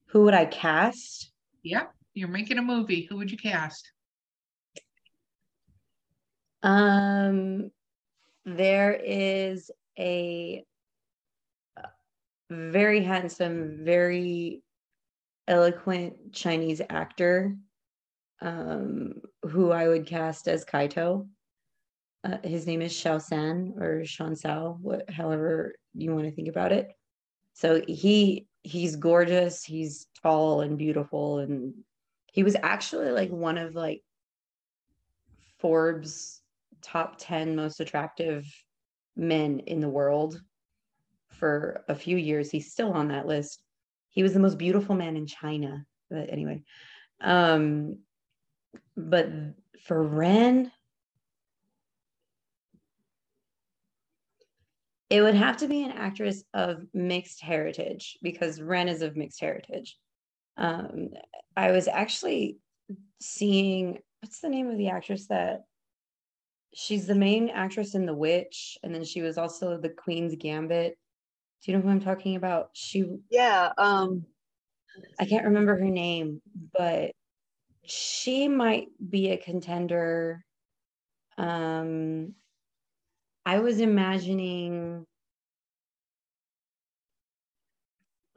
who would I cast? Yep, you're making a movie. Who would you cast? Um, there is a uh, very handsome, very eloquent Chinese actor um, who I would cast as Kaito. Uh, his name is Xiao Zhan or Sean Xiao, what, however you want to think about it. So he he's gorgeous. He's tall and beautiful, and he was actually like one of like Forbes top 10 most attractive men in the world for a few years. He's still on that list. He was the most beautiful man in China. But anyway, um, but for Ren, it would have to be an actress of mixed heritage because Ren is of mixed heritage. Um, I was actually seeing what's the name of the actress that she's the main actress in The Witch, and then she was also the Queen's Gambit. Do you know who I'm talking about? She Yeah. Um, I can't remember her name, but she might be a contender. Um, I was imagining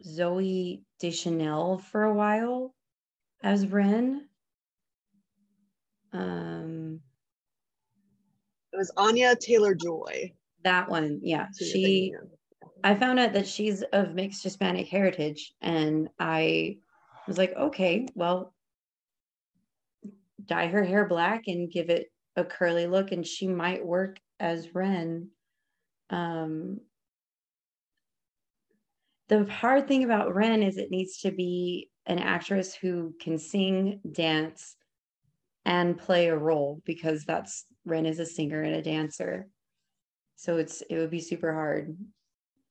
Zooey Deschanel for a while as Ren. Um, it was Anya Taylor Joy. that one, yeah. She I found out that she's of mixed Hispanic heritage, and I was like, okay, well, dye her hair black and give it a curly look, and she might work as Ren. um the hard thing about Ren is it needs to be an actress who can sing, dance, and play a role because that's Ren is a singer and a dancer. So it's it would be super hard.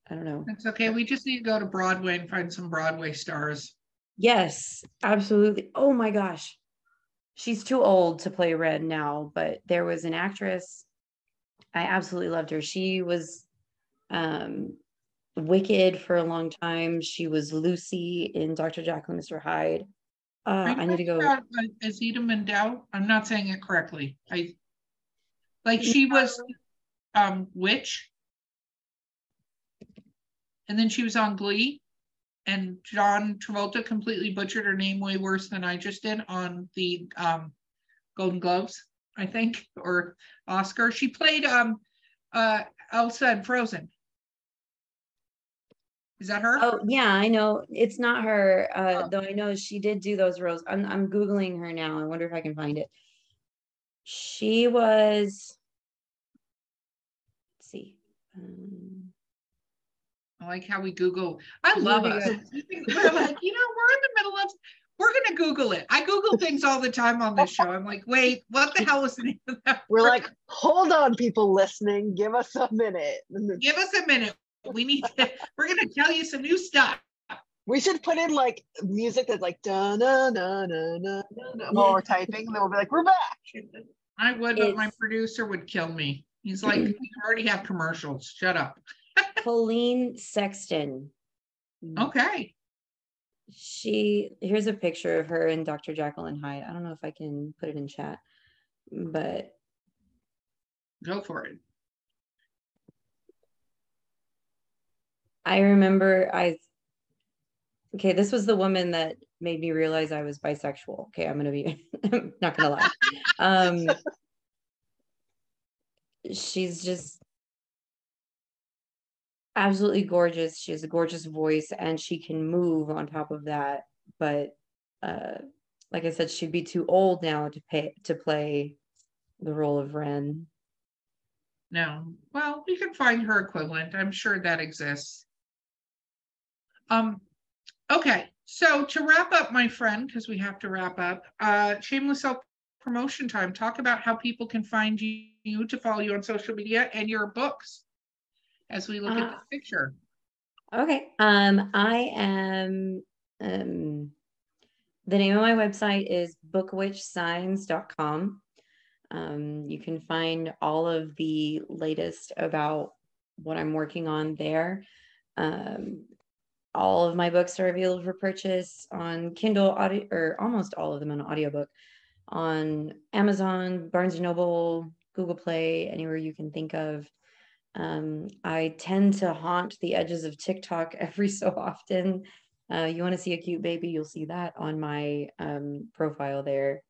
I don't know. That's okay. We just need to go to Broadway and find some Broadway stars. Yes, absolutely. Oh my gosh. She's too old to play Ren now, but there was an actress. I absolutely loved her. She was um Wicked for a long time. She was Lucy in Dr. Jekyll and Mr. Hyde. Uh, I need to go. Azita Mandel. I'm not saying it correctly. I like she was um witch, and then she was on Glee, and John Travolta completely butchered her name way worse than I just did on the um Golden Globes, I think, or Oscar. She played um uh Elsa in Frozen. Is that her? Oh yeah, I know it's not her. Uh, oh. Though I know she did do those roles. I'm I'm googling her now. I wonder if I can find it. She was. Let's see. Um, I like how we Google. I love it. We're like, you know, we're in the middle of. We're gonna Google it. I Google things all the time on this show. I'm like, wait, what the hell is the name of that? We're like, hold on, people listening. Give us a minute. Give us a minute we need to, we're going to tell you some new stuff. We should put in like music that's like da na na na na na while we're typing. And then we'll be like, we're back. I would, but my producer would kill me. He's like, you already have commercials. Shut up. Colleen Sexton. Okay. She here's a picture of her and Dr. Jekyll and Hyde. I don't know if I can put it in chat, but go for it. I remember I okay, this was the woman that made me realize I was bisexual. Okay, I'm gonna be not gonna lie. Um she's just absolutely gorgeous. She has a gorgeous voice and she can move on top of that. But uh like I said, she'd be too old now to pay to play the role of Ren. No. Well, we can find her equivalent. I'm sure that exists. Um, okay, so to wrap up, my friend, because we have to wrap up, uh, shameless self promotion time. Talk about how people can find you to follow you on social media and your books as we look uh, at the picture. Okay. Um, I am um the name of my website is bookwitchsigns.com. Um, you can find all of the latest about what I'm working on there. Um, all of my books are available for purchase on Kindle audio or almost all of them on audiobook on Amazon, Barnes and Noble, Google Play, anywhere you can think of. Um, I tend to haunt the edges of TikTok every so often. Uh, you want to see a cute baby, you'll see that on my um, profile there.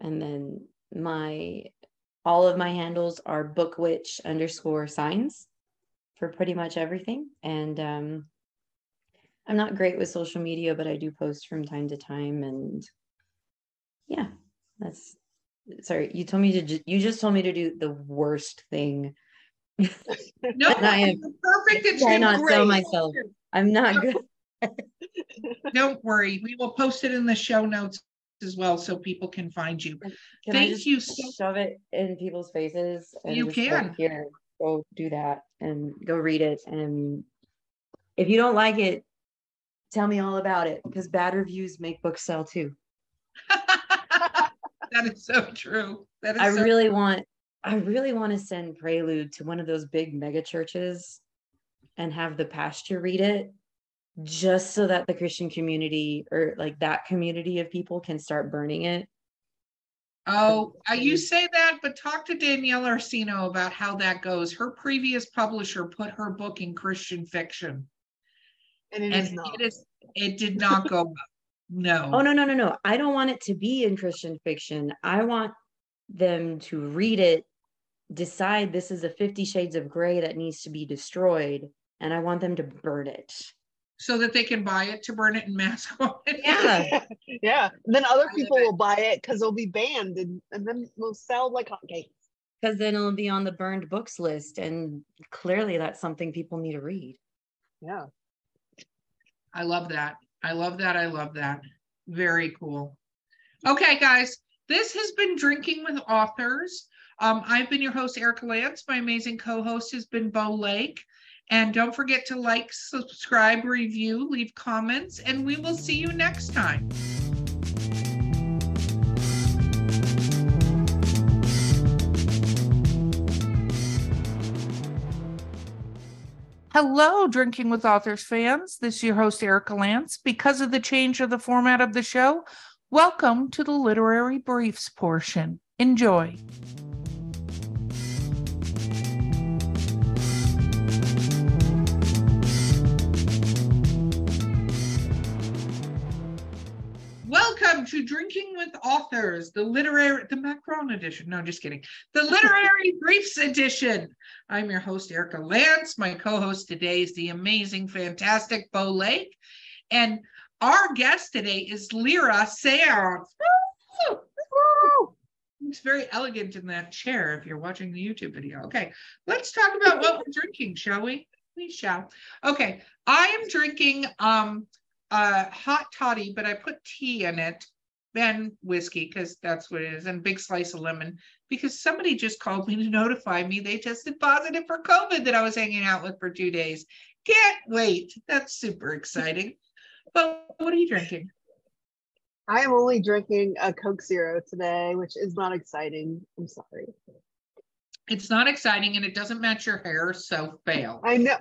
And then my all of my handles are bookwitch underscore signs for pretty much everything. And um, I'm not great with social media, but I do post from time to time. And yeah, that's sorry. You told me to, ju- you just told me to do the worst thing. No, I am perfect. It's try not great. sell myself. I'm not no. good. Don't worry. We will post it in the show notes as well so people can find you. Can Thank you. So- shove it in people's faces. you can. Here, go do that and go read it. And if you don't like it, Tell me all about it because bad reviews make books sell too. that is so true. That is I so really true. want I really want to send Prelude to one of those big mega churches and have the pastor read it just so that the Christian community or like that community of people can start burning it. Oh, you say that, but talk to Danielle Orsino about how that goes. Her previous publisher put her book in Christian fiction. And it and is not. It, is, it did not go No. Oh no, no, no, no. I don't want it to be in Christian fiction. I want them to read it, decide this is a 50 shades of gray that needs to be destroyed, and I want them to burn it. So that they can buy it to burn it in mass Yeah. yeah. then other people will buy it because it'll be banned and, and then we'll sell like hotcakes. because then it'll be on the burned books list and clearly that's something people need to read Yeah. I love that. I love that. I love that. Very cool. Okay, guys, this has been Drinking with Authors. Um, I've been your host, Erica Lance. My amazing co host has been Bo Lake. And don't forget to like, subscribe, review, leave comments, and we will see you next time. Hello, Drinking with Authors fans. This is your host, Erica Lance. Because of the change of the format of the show, welcome to the literary briefs portion. Enjoy. Welcome to Drinking with Authors, the literary, the Macron edition. No, just kidding. The Literary Briefs edition. I'm your host, Erica Lance. My co host today is the amazing, fantastic Bo Lake. And our guest today is Lyra Saenz. It's very elegant in that chair if you're watching the YouTube video. Okay, let's talk about what we're drinking, shall we? We shall. Okay, I am drinking um uh hot toddy, but I put tea in it and whiskey because that's what it is, and big slice of lemon because somebody just called me to notify me they tested positive for COVID that I was hanging out with for two days. Can't wait. That's super exciting. But what are you drinking? I am only drinking a Coke Zero today, which is not exciting. I'm sorry. It's not exciting and it doesn't match your hair, so fail. I know.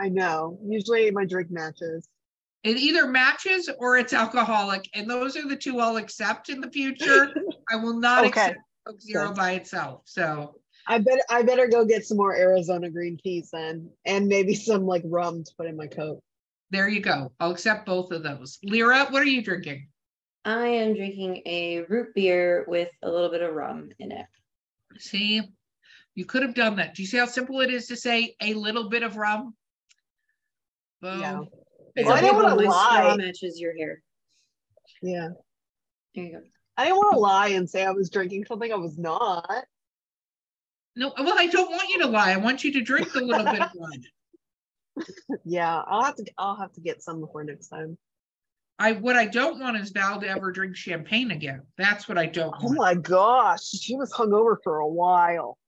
I know. Usually my drink matches. It either matches or it's alcoholic, and those are the two I'll accept in the future. I will not Okay. accept Coke Zero by itself. So I bet I better go get some more Arizona green teas then, and maybe some like rum to put in my Coke. there you go. I'll accept both of those. Lyra, what are you drinking? i am drinking a root beer with a little bit of rum in it See, you could have done that. Do you see how simple it is to say a little bit of rum? Boom. Yeah. Well, I didn't my straw lie. matches your hair Yeah. there you go I didn't want to lie and say I was drinking something I was not. No, well, I don't want you to lie. I want you to drink the little bit of. Yeah, I'll have to I'll have to get some before next time. I what I don't want is Val to ever drink champagne again. That's what I don't Oh want. my gosh, she was hungover for a while.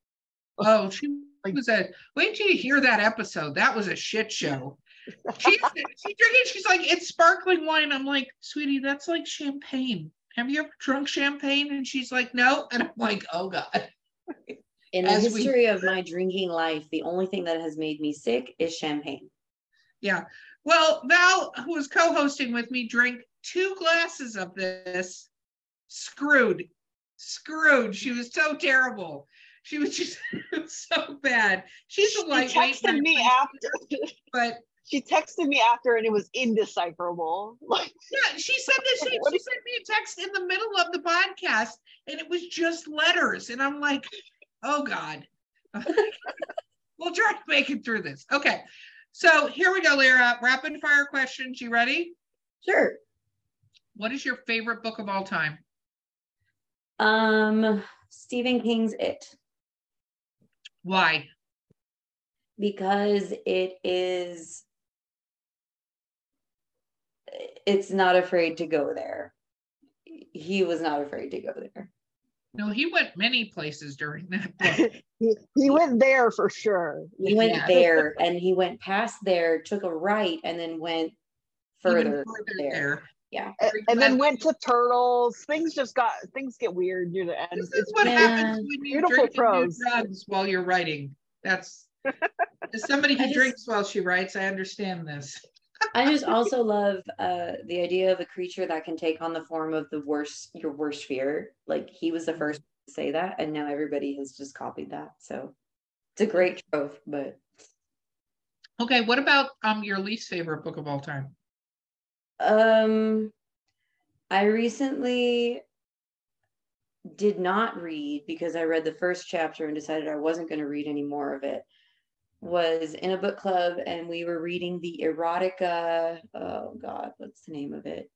Oh, she Like- was a wait till you hear that episode. That was a shit show. She's she's drinking, she's like, it's sparkling wine. I'm like, sweetie, that's like champagne. Have you ever drunk champagne? And she's like, no. And I'm like, oh God. in the As we- history of my drinking life the only thing that has made me sick is champagne Yeah. Well, Val, who was co-hosting with me, drank two glasses of this. Screwed. Screwed. She was so terrible. She was just so bad. She's a She lightweight, texted me after. but She texted me after, and it was indecipherable. Like, Yeah, she said that she, she sent me a text in the middle of the podcast and it was just letters. And I'm like, oh God. we'll try to make it through this. Okay. So here we go, Lyra. Rapid fire questions. You ready? sure What is your favorite book of all time? um stephen king's it Why? because it is it's not afraid to go there he was not afraid to go there No, he went many places during that he, he went there for sure. he went Yeah. there and he went past there took a right and then went Even further, there. Yeah. A- And then went to turtles. Things just got things get weird near the end. This is It's what Yeah. happens when you Beautiful drink and do prose. drugs while you're writing. That's as somebody who just- drinks while she writes, I understand this. I just also love uh the idea of a creature that can take on the form of the worst your worst fear like he was the first to say that and now everybody has just copied that so it's a great trope but Okay, what about um your least favorite book of all time? Um, I recently did not read because I read the first chapter and decided I wasn't going to read any more of it. Was in a book club and we were reading the erotica. Oh God, what's the name of it?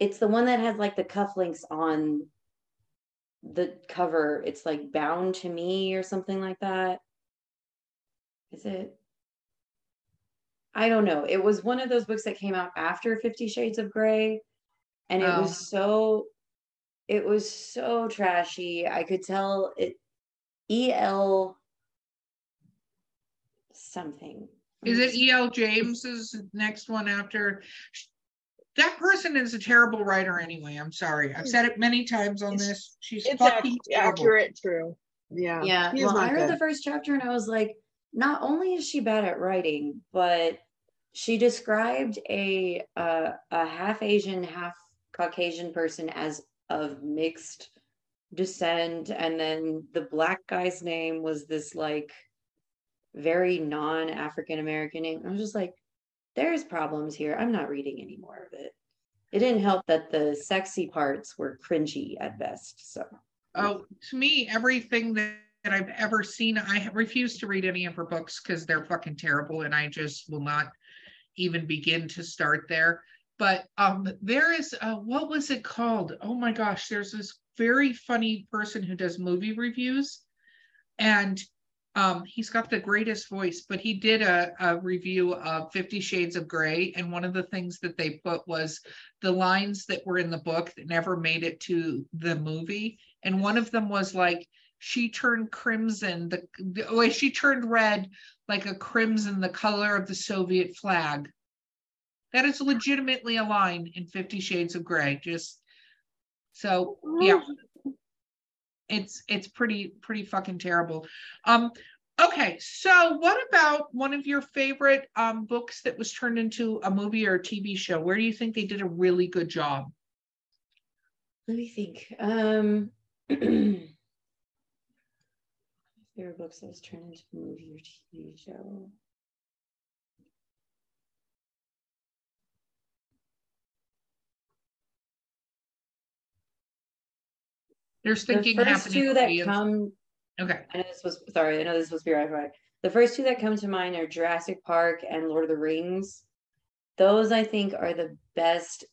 It's the one that has like the cufflinks on the cover. It's like Bound to Me or something like that. Is it? I don't know. It was one of those books that came out after Fifty Shades of Grey. And it Oh. was so it was so trashy. I could tell it EL something. Is it E.L. James's next one after? That person is a terrible writer anyway. I'm sorry. I've said it many times on It's- this. She's It's fucking ac- terrible. accurate, true. Yeah. Yeah. Well, I read good. the first chapter and I was like, not only is she bad at writing, but she described a uh, a half Asian, half Caucasian person as of mixed descent, and then the black guy's name was this like very non-African American name. I was just like, there's problems here. I'm not reading any more of it. It didn't help that the sexy parts were cringy at best. So Oh, to me, everything that, that I've ever seen, I have refused to read any of her books because they're fucking terrible, and I just will not even begin to start there. But um, there is what was it called? Oh my gosh, there's this very funny person who does movie reviews, and um, he's got the greatest voice. But he did a, a review of Fifty Shades of Grey, and one of the things that they put was the lines that were in the book that never made it to the movie. And one of them was like she turned crimson the, the way she turned red like a crimson the color of the soviet flag. That is legitimately a line in 50 shades of gray just so yeah it's it's pretty pretty fucking terrible um okay so what about one of your favorite um books that was turned into a movie or a tv show where do you think they did a really good job Let me think. Um, favorite books that was turned into a movie or TV show. There's The thinking first happening two that me. come, okay I know this was sorry, I know this was be right, right. The first two that come to mind are Jurassic Park and Lord of the Rings. Those I think are the best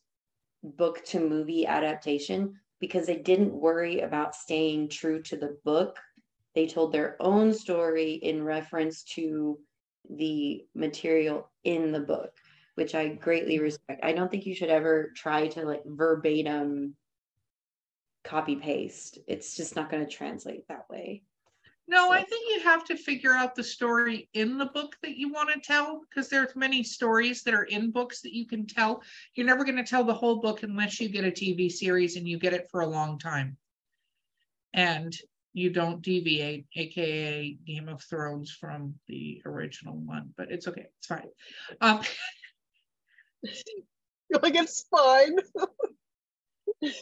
book to movie adaptation because they didn't worry about staying true to the book. They told their own story in reference to the material in the book, which I greatly mm-hmm. respect. I don't think you should ever try to like verbatim copy paste. It's just not going to translate that way. No, I think you have to figure out the story in the book that you want to tell because there's many stories that are in books that you can tell. You're never going to tell the whole book unless you get a TV series and you get it for a long time. And you don't deviate, aka Game of Thrones from the original one, but it's okay, it's fine. Um, like it's fine.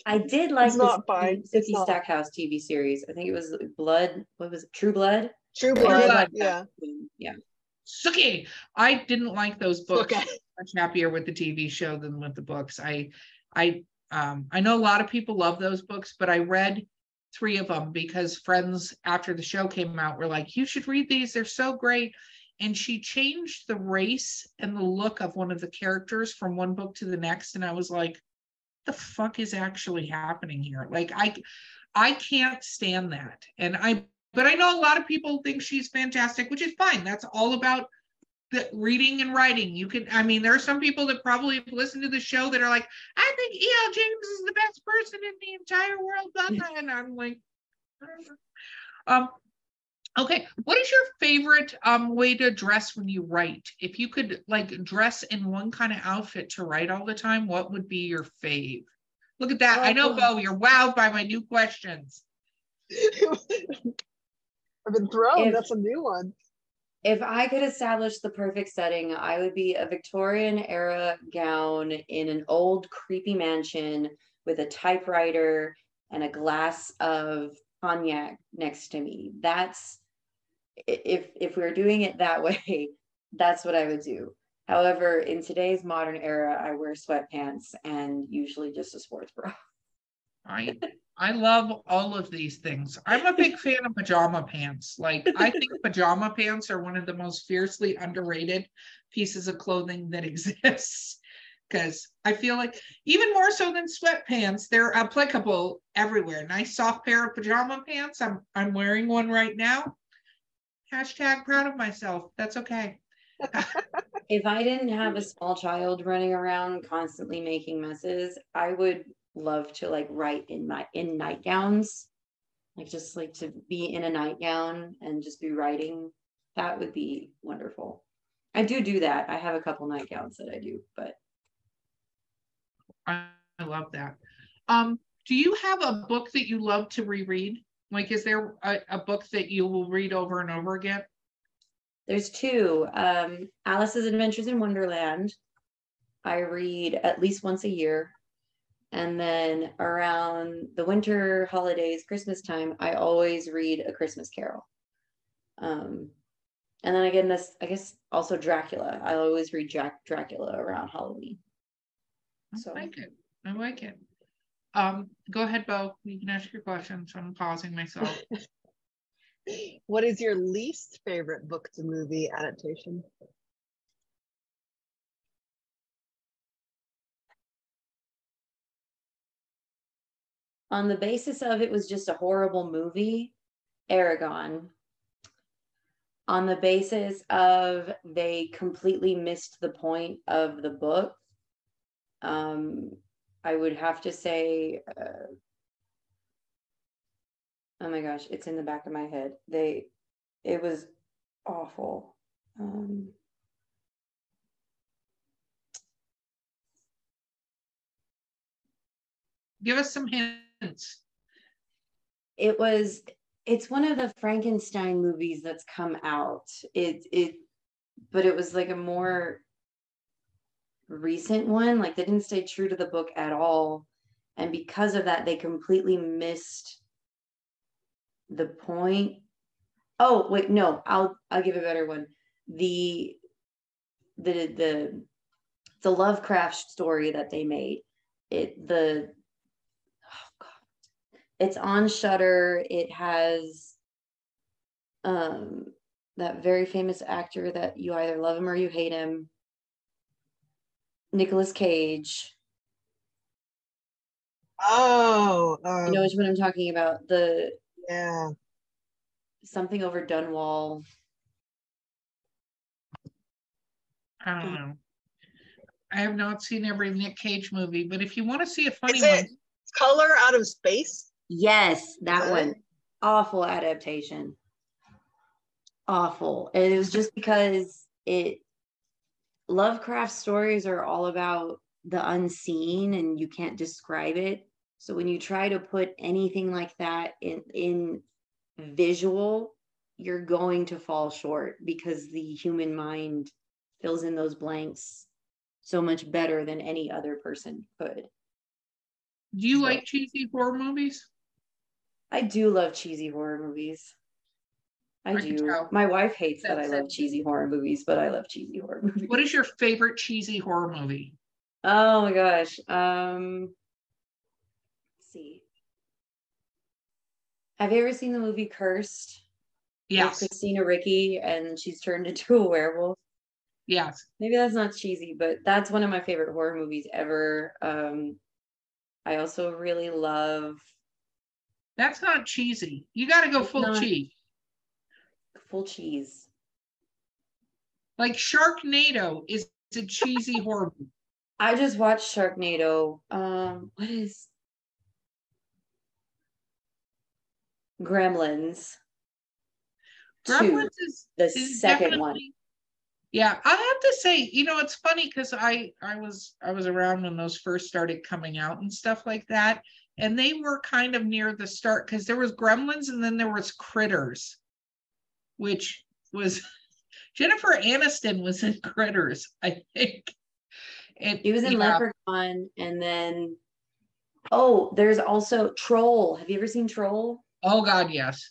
I did like It's this not fine. It's City not. Stackhouse TV series. I think it was Blood. What was it? True Blood. True I did blood. like Yeah. Yeah. Sookie, I didn't like those books. Okay. much happier with the TV show than with the books. I, I, um, I know a lot of people love those books, but I read three of them because friends after the show came out were like, "You should read these; they're so great." And she changed the race and the look of one of the characters from one book to the next, and I was like, "The fuck is actually happening here?" Like, I, I can't stand that, and I. But I know a lot of people think she's fantastic, which is fine. That's all about the reading and writing. You can, I mean, there are some people that probably have listened to the show that are like, I think E.L. James is the best person in the entire world. blah, blah," And I'm like, um, okay, what is your favorite um way to dress when you write? If you could like dress in one kind of outfit to write all the time, what would be your fave? Look at that. I know, Um, Bo, you're wowed by my new questions. I've been thrown. If- That's a new one. If I could establish the perfect setting, I would be a Victorian era gown in an old creepy mansion with a typewriter and a glass of cognac next to me. That's i- if if we are doing it that way, that's what I would do. However, in today's modern era, I wear sweatpants and usually just a sports bra. I I love all of these things. I'm a big fan of pajama pants. Like I think pajama pants are one of the most fiercely underrated pieces of clothing that exists. because I feel like even more so than sweatpants, they're applicable everywhere. Nice soft pair of pajama pants. I'm I'm wearing one right now. Hashtag proud of myself. That's okay. if I didn't have a small child running around constantly making messes, I would love to like write in my in nightgowns. Like just like to be in a nightgown and just be writing. That would be wonderful. I do do that. I have a couple nightgowns that I do, but I, I love that. Um, do you have a book that you love to reread? Like, is there a, a book that you will read over and over again? There's two. Um, Alice's Adventures in Wonderland. I read at least once a year. And then around the winter holidays, Christmas time, I always read A Christmas Carol. Um, and then again, this, I guess, also Dracula. I always read Jack Dracula around Halloween. So. I like it. I like it. Um, go ahead, Bo. You can ask your questions. I'm pausing myself. what is your least favorite book to movie adaptation? On the basis of it was just a horrible movie, Eragon. On the basis of they completely missed the point of the book, um, I would have to say, uh, oh my gosh, it's in the back of my head. They, it was awful. Um, Give us some hints. It was, it's one of the Frankenstein movies that's come out. It, it, but it was like a more recent one. Like they didn't stay true to the book at all. And because of that, they completely missed the point. Oh, wait, no, I'll I'll give a better one. The the the the Lovecraft story that they made. It the oh god. It's on shutter It has um that very famous actor that you either love him or you hate him Nicolas Cage. Oh, um, you know which one I'm talking about? The yeah, something over Dunwall. I don't know. I have not seen every Nick Cage movie, but if you want to see a funny one, Color Out of Space. Yes, that one. Awful adaptation. Awful. And it was just because it Lovecraft stories are all about the unseen and you can't describe it. So when you try to put anything like that in in visual, you're going to fall short because the human mind fills in those blanks so much better than any other person could. Do you so, like cheesy horror movies? I do love cheesy horror movies. I, I do. My wife hates That's that I love cheesy horror movies, but I love cheesy horror movies. What is your favorite cheesy horror movie? Oh my gosh. Um let's see. Have you ever seen the movie Cursed? Yes. Christina Ricci and she's turned into a werewolf. Yes. Maybe that's not cheesy, but that's one of my favorite horror movies ever. Um I also really love That's not cheesy. You got to go full not, cheese cheese. Like Sharknado is a cheesy horror. I just watched Sharknado. Um, what is Gremlins? Gremlins Two, is the is second one. Yeah, I have to say, you know, it's funny because I I was I was around when those first started coming out and stuff like that, and they were kind of near the start because there was Gremlins and then there was Critters, which was Jennifer Aniston was in Critters, I think. And, he was in yeah. Leprechaun, and then oh, there's also Troll. Have you ever seen Troll? Oh God, yes.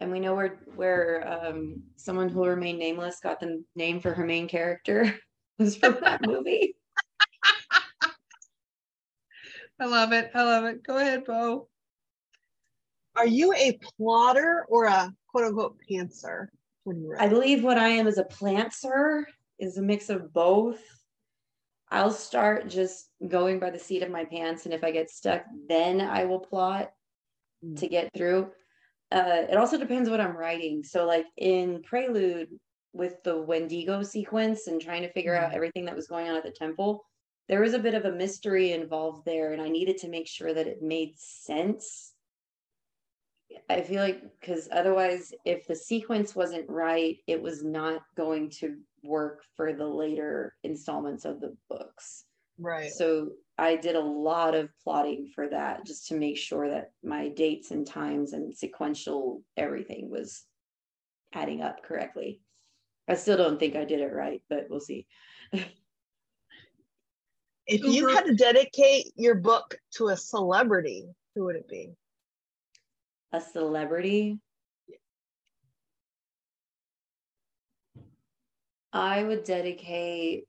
And we know where where um, someone who will remain nameless got the name for her main character was from that movie. I love it. I love it. Go ahead, Bo. Are you a plotter or a quote unquote pantser? I believe what I am is a plantser, is a mix of both. I'll start just going by the seat of my pants. And if I get stuck, then I will plot Mm. to get through. Uh, it also depends what I'm writing. So, like in Prelude with the Wendigo sequence and trying to figure out Mhm. everything that was going on at the temple, there was a bit of a mystery involved there. And I needed to make sure that it made sense. I feel like because otherwise, if the sequence wasn't right, it was not going to work for the later installments of the books. Right. So I did a lot of plotting for that just to make sure that my dates and times and sequential everything was adding up correctly. I still don't think I did it right, but we'll see. If you had to dedicate your book to a celebrity, who would it be? A celebrity. I would dedicate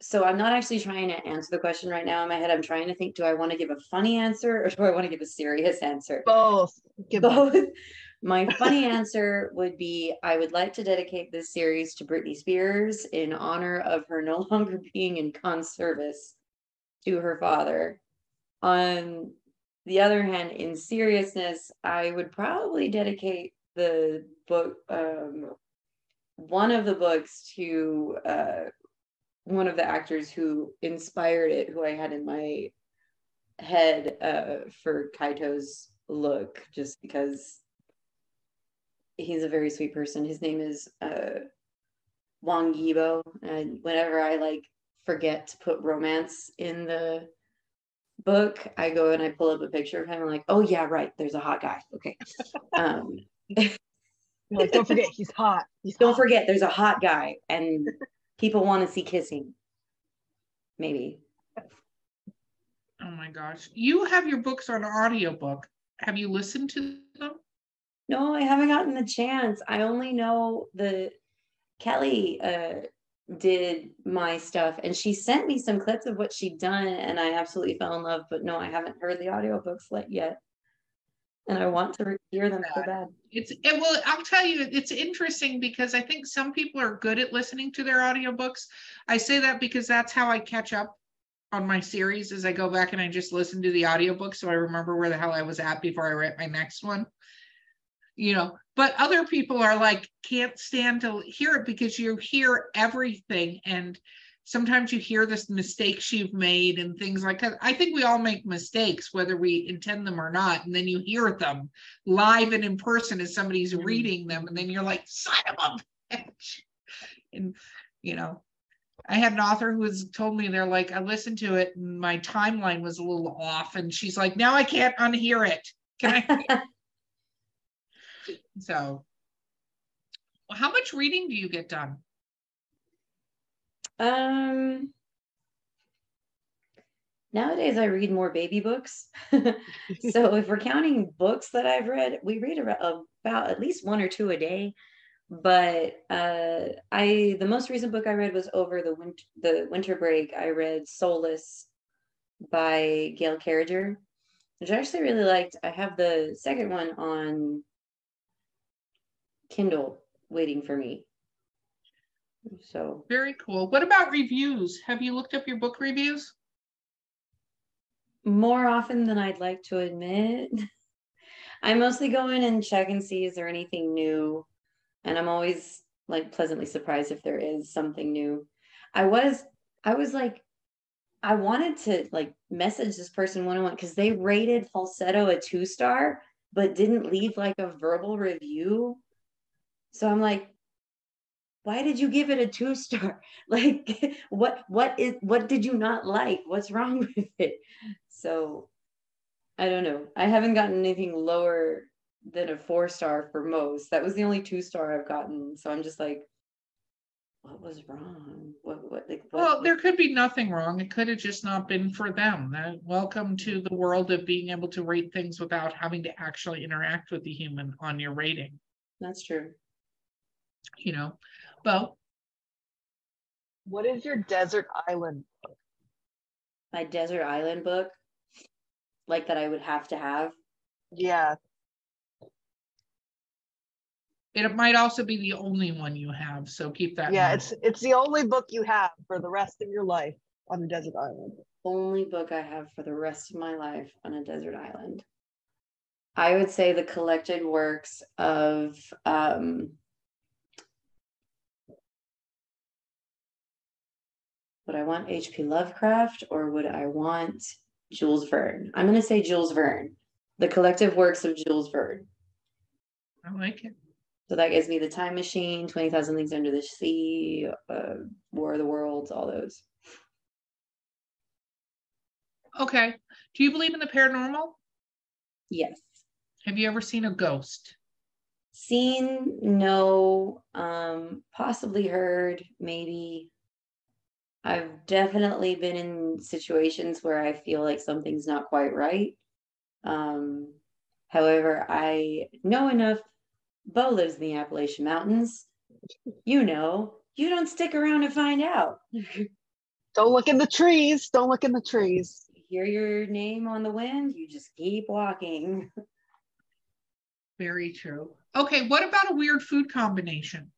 so I'm not actually trying to answer the question right now in my head. I'm trying to think, do I want to give a funny answer or do I want to give a serious answer? Both. Give both. My funny answer would be I would like to dedicate this series to Britney Spears in honor of her no longer being in con service to her father. On the other hand, in seriousness, I would probably dedicate the book, um, one of the books to uh, one of the actors who inspired it, who I had in my head uh, for Kaito's look, just because he's a very sweet person. His name is uh, Wang Yibo, and whenever I like forget to put romance in the book, I go and I pull up a picture of him. I'm like, oh yeah, right. There's a hot guy. Okay. Um, like, don't forget, he's hot. He's don't hot. forget, there's a hot guy, and people want to see kissing. Maybe. Oh my gosh. You have your books on audiobook. Have you listened to them? No, I haven't gotten the chance. I only know the Kelly uh did my stuff and she sent me some clips of what she'd done and I absolutely fell in love, but no, I haven't heard the audiobooks yet. And I want to hear them so bad. It's it well, I'll tell you, it's interesting because I think some people are good at listening to their audiobooks. I say that because that's how I catch up on my series as I go back and I just listen to the audiobook so I remember where the hell I was at before I write my next one. You know, but other people are like can't stand to hear it because you hear everything and sometimes you hear the mistakes you've made and things like that. I think we all make mistakes, whether we intend them or not. And then you hear them live and in person as somebody's mm-hmm. reading them. And then you're like, son of a bitch. And, you know, I had an author who has told me they're like, I listened to it and my timeline was a little off. And she's like, now I can't unhear it. Can I? so, how much reading do you get done? Um nowadays I read more baby books. so if we're counting books that I've read, we read about, at least one or two a day. But uh I the most recent book I read was over the winter the winter break. I read Soulless by Gail Carriger, which I actually really liked. I have the second one on Kindle waiting for me. So Very cool. What about reviews? Have you looked up your book reviews? more often than I'd like to admit. I mostly go in and check and see is there anything new. And I'm always like pleasantly surprised if there is something new. I was I was like I wanted to like message this person one on one because they rated falsetto a two star, but didn't leave like a verbal review. So I'm like, why did you give it a two star? Like, what what is what did you not like? What's wrong with it? So I don't know. I haven't gotten anything lower than a four star for most. That was the only two star I've gotten. So I'm just like, what was wrong? What what like what, Well, there could be nothing wrong. It could have just not been for them. Welcome to the world of being able to rate things without having to actually interact with the human on your rating, that's true. You know? Well, What is your desert island? My desert island book, like that I would have to have. Yeah, It might also be the only one you have, so keep that. in yeah. mind. It's it's the only book you have for the rest of your life on a desert island. Only book I have for the rest of my life on a desert island. I would say the collected works of um would I want H.P. Lovecraft or would I want Jules Verne? I'm going to say Jules Verne. The collective works of Jules Verne. I like it. So that gives me the Time Machine, Twenty Thousand Leagues Under the Sea, uh, War of the Worlds, all those. Okay. Do you believe in the paranormal? Yes. Have you ever seen a ghost? Seen, no. Um, possibly heard, maybe. I've definitely been in situations where I feel like something's not quite right. Um, however, I know enough. Bo lives in the Appalachian Mountains. You know, you don't stick around to find out. Don't look in the trees. Don't look in the trees. Hear your name on the wind, you just keep walking. Very true. Okay. What about a weird food combination?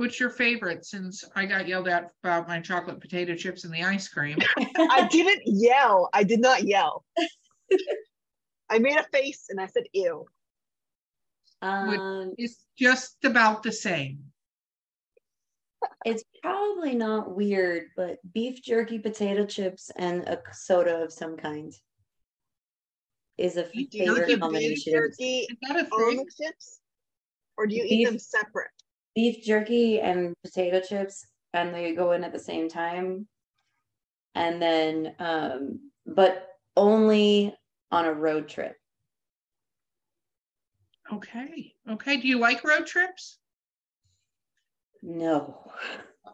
What's your favorite since I got yelled at about my chocolate potato chips and the ice cream? I didn't yell. I did not yell. I made a face and I said, ew. Um, It's just about the same. it's probably not weird, but beef jerky, potato chips, and a soda of some kind is a Beef Do you eat favorite beef combination. jerky Is that a thing? chips? Or do you eat them separate? Beef jerky and potato chips, and they go in at the same time. And then, um, but only on a road trip. Okay. Okay. Do you like road trips? No.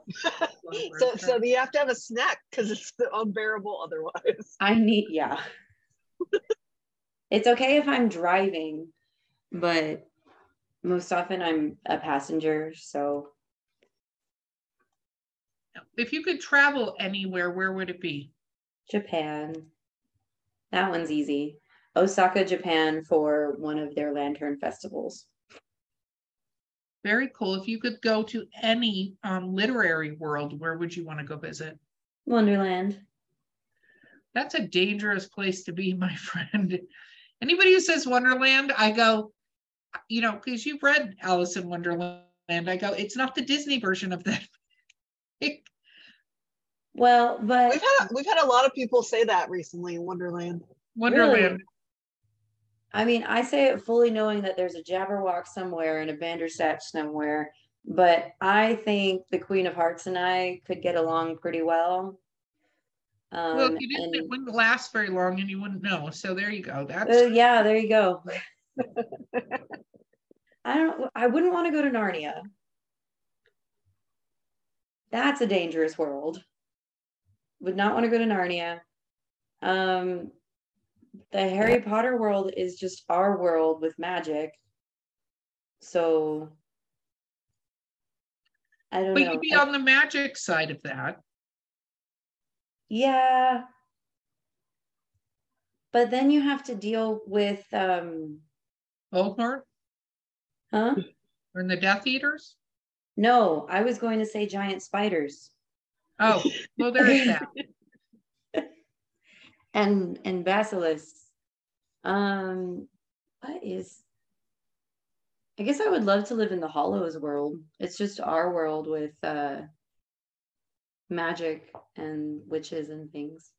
so so you have to have a snack because it's unbearable otherwise. I need, yeah. it's okay if I'm driving, but most often I'm a passenger. So If you could travel anywhere, where would it be? Japan, that one's easy. Osaka, Japan for one of their lantern festivals. Very cool. If you could go to any um, literary world, where would you want to go visit? Wonderland. That's a dangerous place to be, my friend. Anybody who says Wonderland, I go, you know, because you've read Alice in Wonderland. I go, it's not the Disney version of that. Well, but We've had we've had a lot of people say that recently in Wonderland. Wonderland. I mean, I say it fully knowing that there's a Jabberwock somewhere and a Bandersnatch somewhere, but I think the Queen of Hearts and I could get along pretty well. Um, Well, if you didn't, it wouldn't last very long and you wouldn't know. So there you go. That's Uh, yeah, there you go. I don't. I wouldn't want to go to Narnia. That's a dangerous world. Would not want to go to Narnia. Um, the Harry Potter world is just our world with magic. So I don't but know. you'd be I- on the magic side of that. yeah. But then you have to deal with um Voldemort huh? or in the Death Eaters. No, I was going to say giant spiders. Oh, well, there is that. and and basilisks. Um, what is? I guess I would love to live in the Hollows world. It's just our world with uh, magic and witches and things.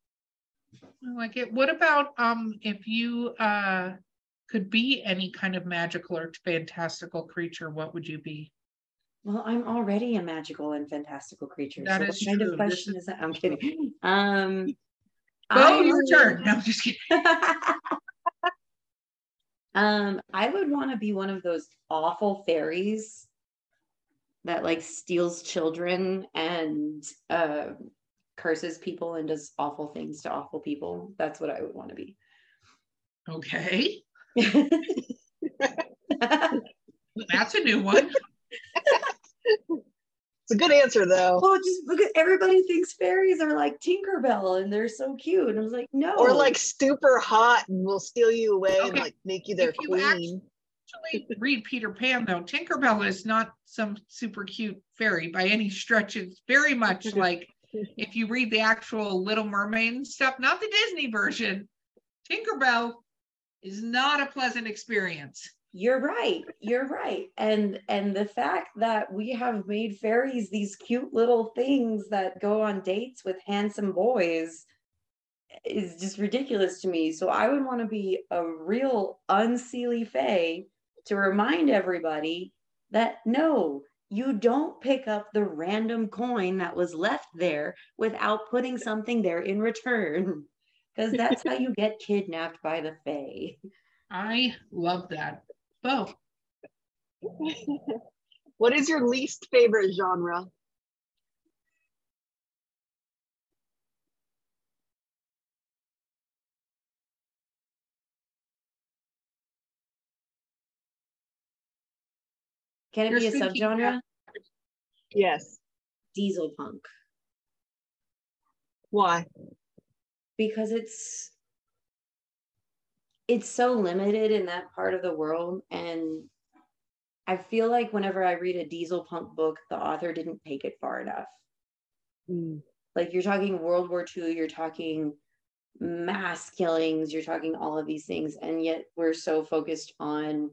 I like it. What about um if you uh could be any kind of magical or fantastical creature, what would you be? Well, I'm already a magical and fantastical creature. That so is what kind true. of question is is that? I'm kidding. Um, Oh, your turn. No, I'm just kidding. um, I would want to be one of those awful fairies that like steals children and uh, curses people and does awful things to awful people. That's what I would want to be. Okay, that's a new one. It's a good answer though. Well, just because everybody thinks fairies are like Tinkerbell and they're so cute. And I was like, no. Or like super hot and will steal you away and like make you their If you queen. Actually, read Peter Pan though. Tinkerbell is not some super cute fairy by any stretch. It's very much like if you read the actual Little Mermaid stuff, not the Disney version. Tinkerbell is not a pleasant experience. you're right. You're right. And and the fact that we have made fairies these cute little things that go on dates with handsome boys is just ridiculous to me. So I would want to be a real unseelie fae to remind everybody that no, you don't pick up the random coin that was left there without putting something there in return. Because that's how you get kidnapped by the fae. I love that. Bo, what is your least favorite genre? Can it You're be a thinking subgenre? Yes. Diesel punk. Why? Because it's it's so limited in that part of the world. And i feel like whenever i read a diesel punk book the author didn't take it far enough. Mm. like you're talking world war ii you're talking mass killings you're talking all of these things. And yet we're so focused on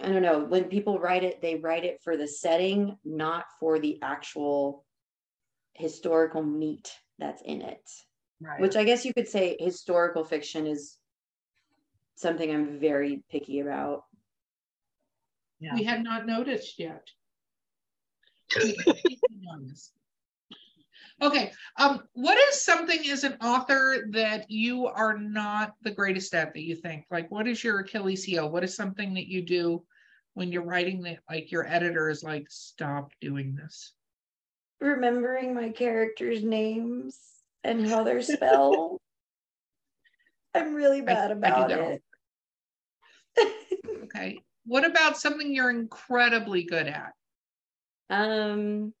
i don't know when people write it they write it for the setting not for the actual historical meat that's in it Right. which I guess you could say historical fiction is something I'm very picky about. yeah. we had not noticed yet. okay. Um, what is something as an author that you are not the greatest at that you think? Like, what is your Achilles heel? What is something that you do when you're writing that like your editor is like, stop doing this? Remembering my characters' names and how they're spelled. I'm really bad I about that it. Okay. What about something you're incredibly good at? um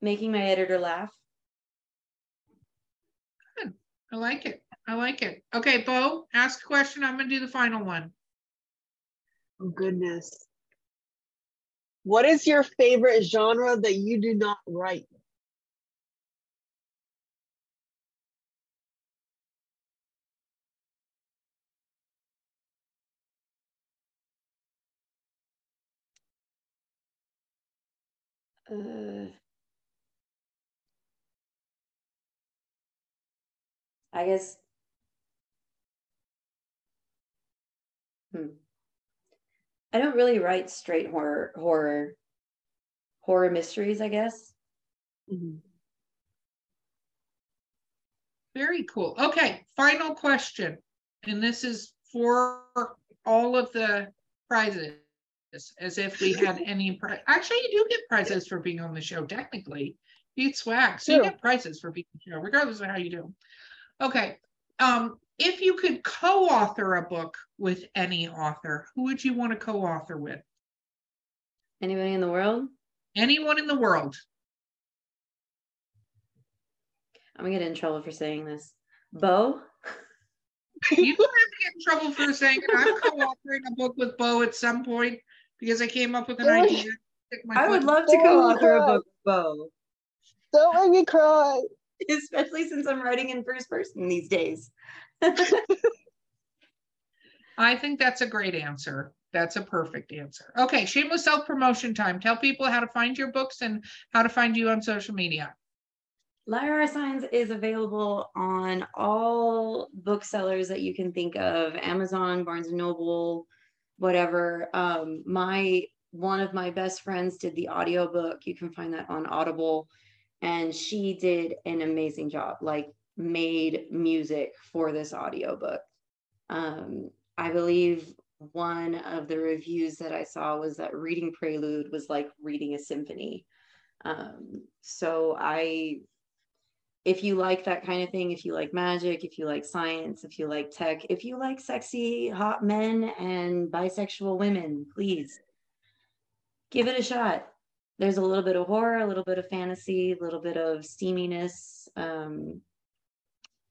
making my editor laugh. I like it. I like it. Okay, Bo, ask a question. I'm gonna do the final one. Oh goodness. What is your favorite genre that you do not write? Uh, I guess. Hmm. I don't really write straight horror, horror, horror mysteries. I guess. Mhm. Very cool. Okay, final question. And this is for all of the prizes, as if we had any pri- Actually, you do get prizes for being on the show, technically. You get swag, so you get prizes for being on the show, regardless of how you do. Okay. Um, if you could co-author a book with any author, who would you want to co-author with? Anybody in the world? Anyone in the world. I'm gonna get in trouble for saying this. Bo. You don't have to get in trouble for saying it. I'm co-authoring a book with Bo at some point because I came up with an idea. My I would love to co-author a book with Bo, Don't make me cry. especially since I'm writing in first person these days. I think that's a great answer. That's a perfect answer. Okay, shameless self-promotion time. Tell people how to find your books and how to find you on social media. Lyra Saenz is available on all booksellers that you can think of Amazon, Barnes and Noble, whatever. Um, my one of my best friends did the audiobook. You can find that on Audible. And she did an amazing job, like made music for this audiobook. Um, I believe one of the reviews that I saw was that reading Prelude was like reading a symphony. Um, so I if you like that kind of thing, if you like magic, if you like science, if you like tech, if you like sexy hot men and bisexual women, please give it a shot. There's a little bit of horror, a little bit of fantasy, a little bit of steaminess. Um,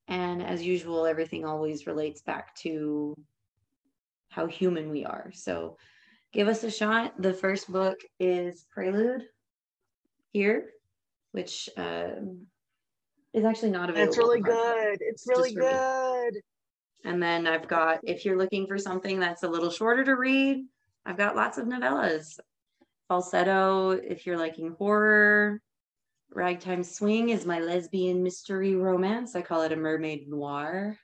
and as usual, everything always relates back to how human we are. So give us a shot. The first book is Prelude here, which um, is actually not available. It's really good. It's really Just for me. good. And then I've got, if you're looking for something that's a little shorter to read, I've got lots of novellas. Falsetto, if you're liking horror. Ragtime Swing is my lesbian mystery romance. I call it a mermaid noir.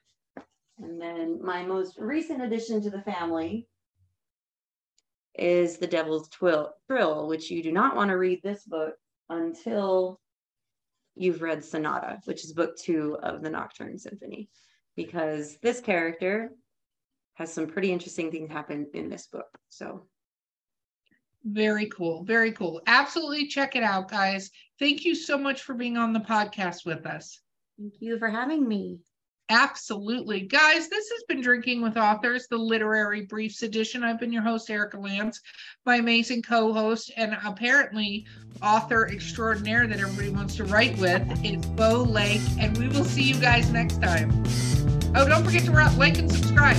And then my most recent addition to the family is The Devil's Twill, Thrill, which you do not want to read this book until you've read Sonata, which is book two of the Nocturne Symphony, because this character has some pretty interesting things happen in this book. So Very cool. Very cool. Absolutely check it out, guys. Thank you so much for being on the podcast with us. thank you for having me. Absolutely. Guys, this has been Drinking with Authors, the literary briefs edition. I've been your host, Erica Lance, my amazing co host, and apparently author extraordinaire that everybody wants to write with is Bo Lake. And we will see you guys next time. Oh, don't forget to like and subscribe.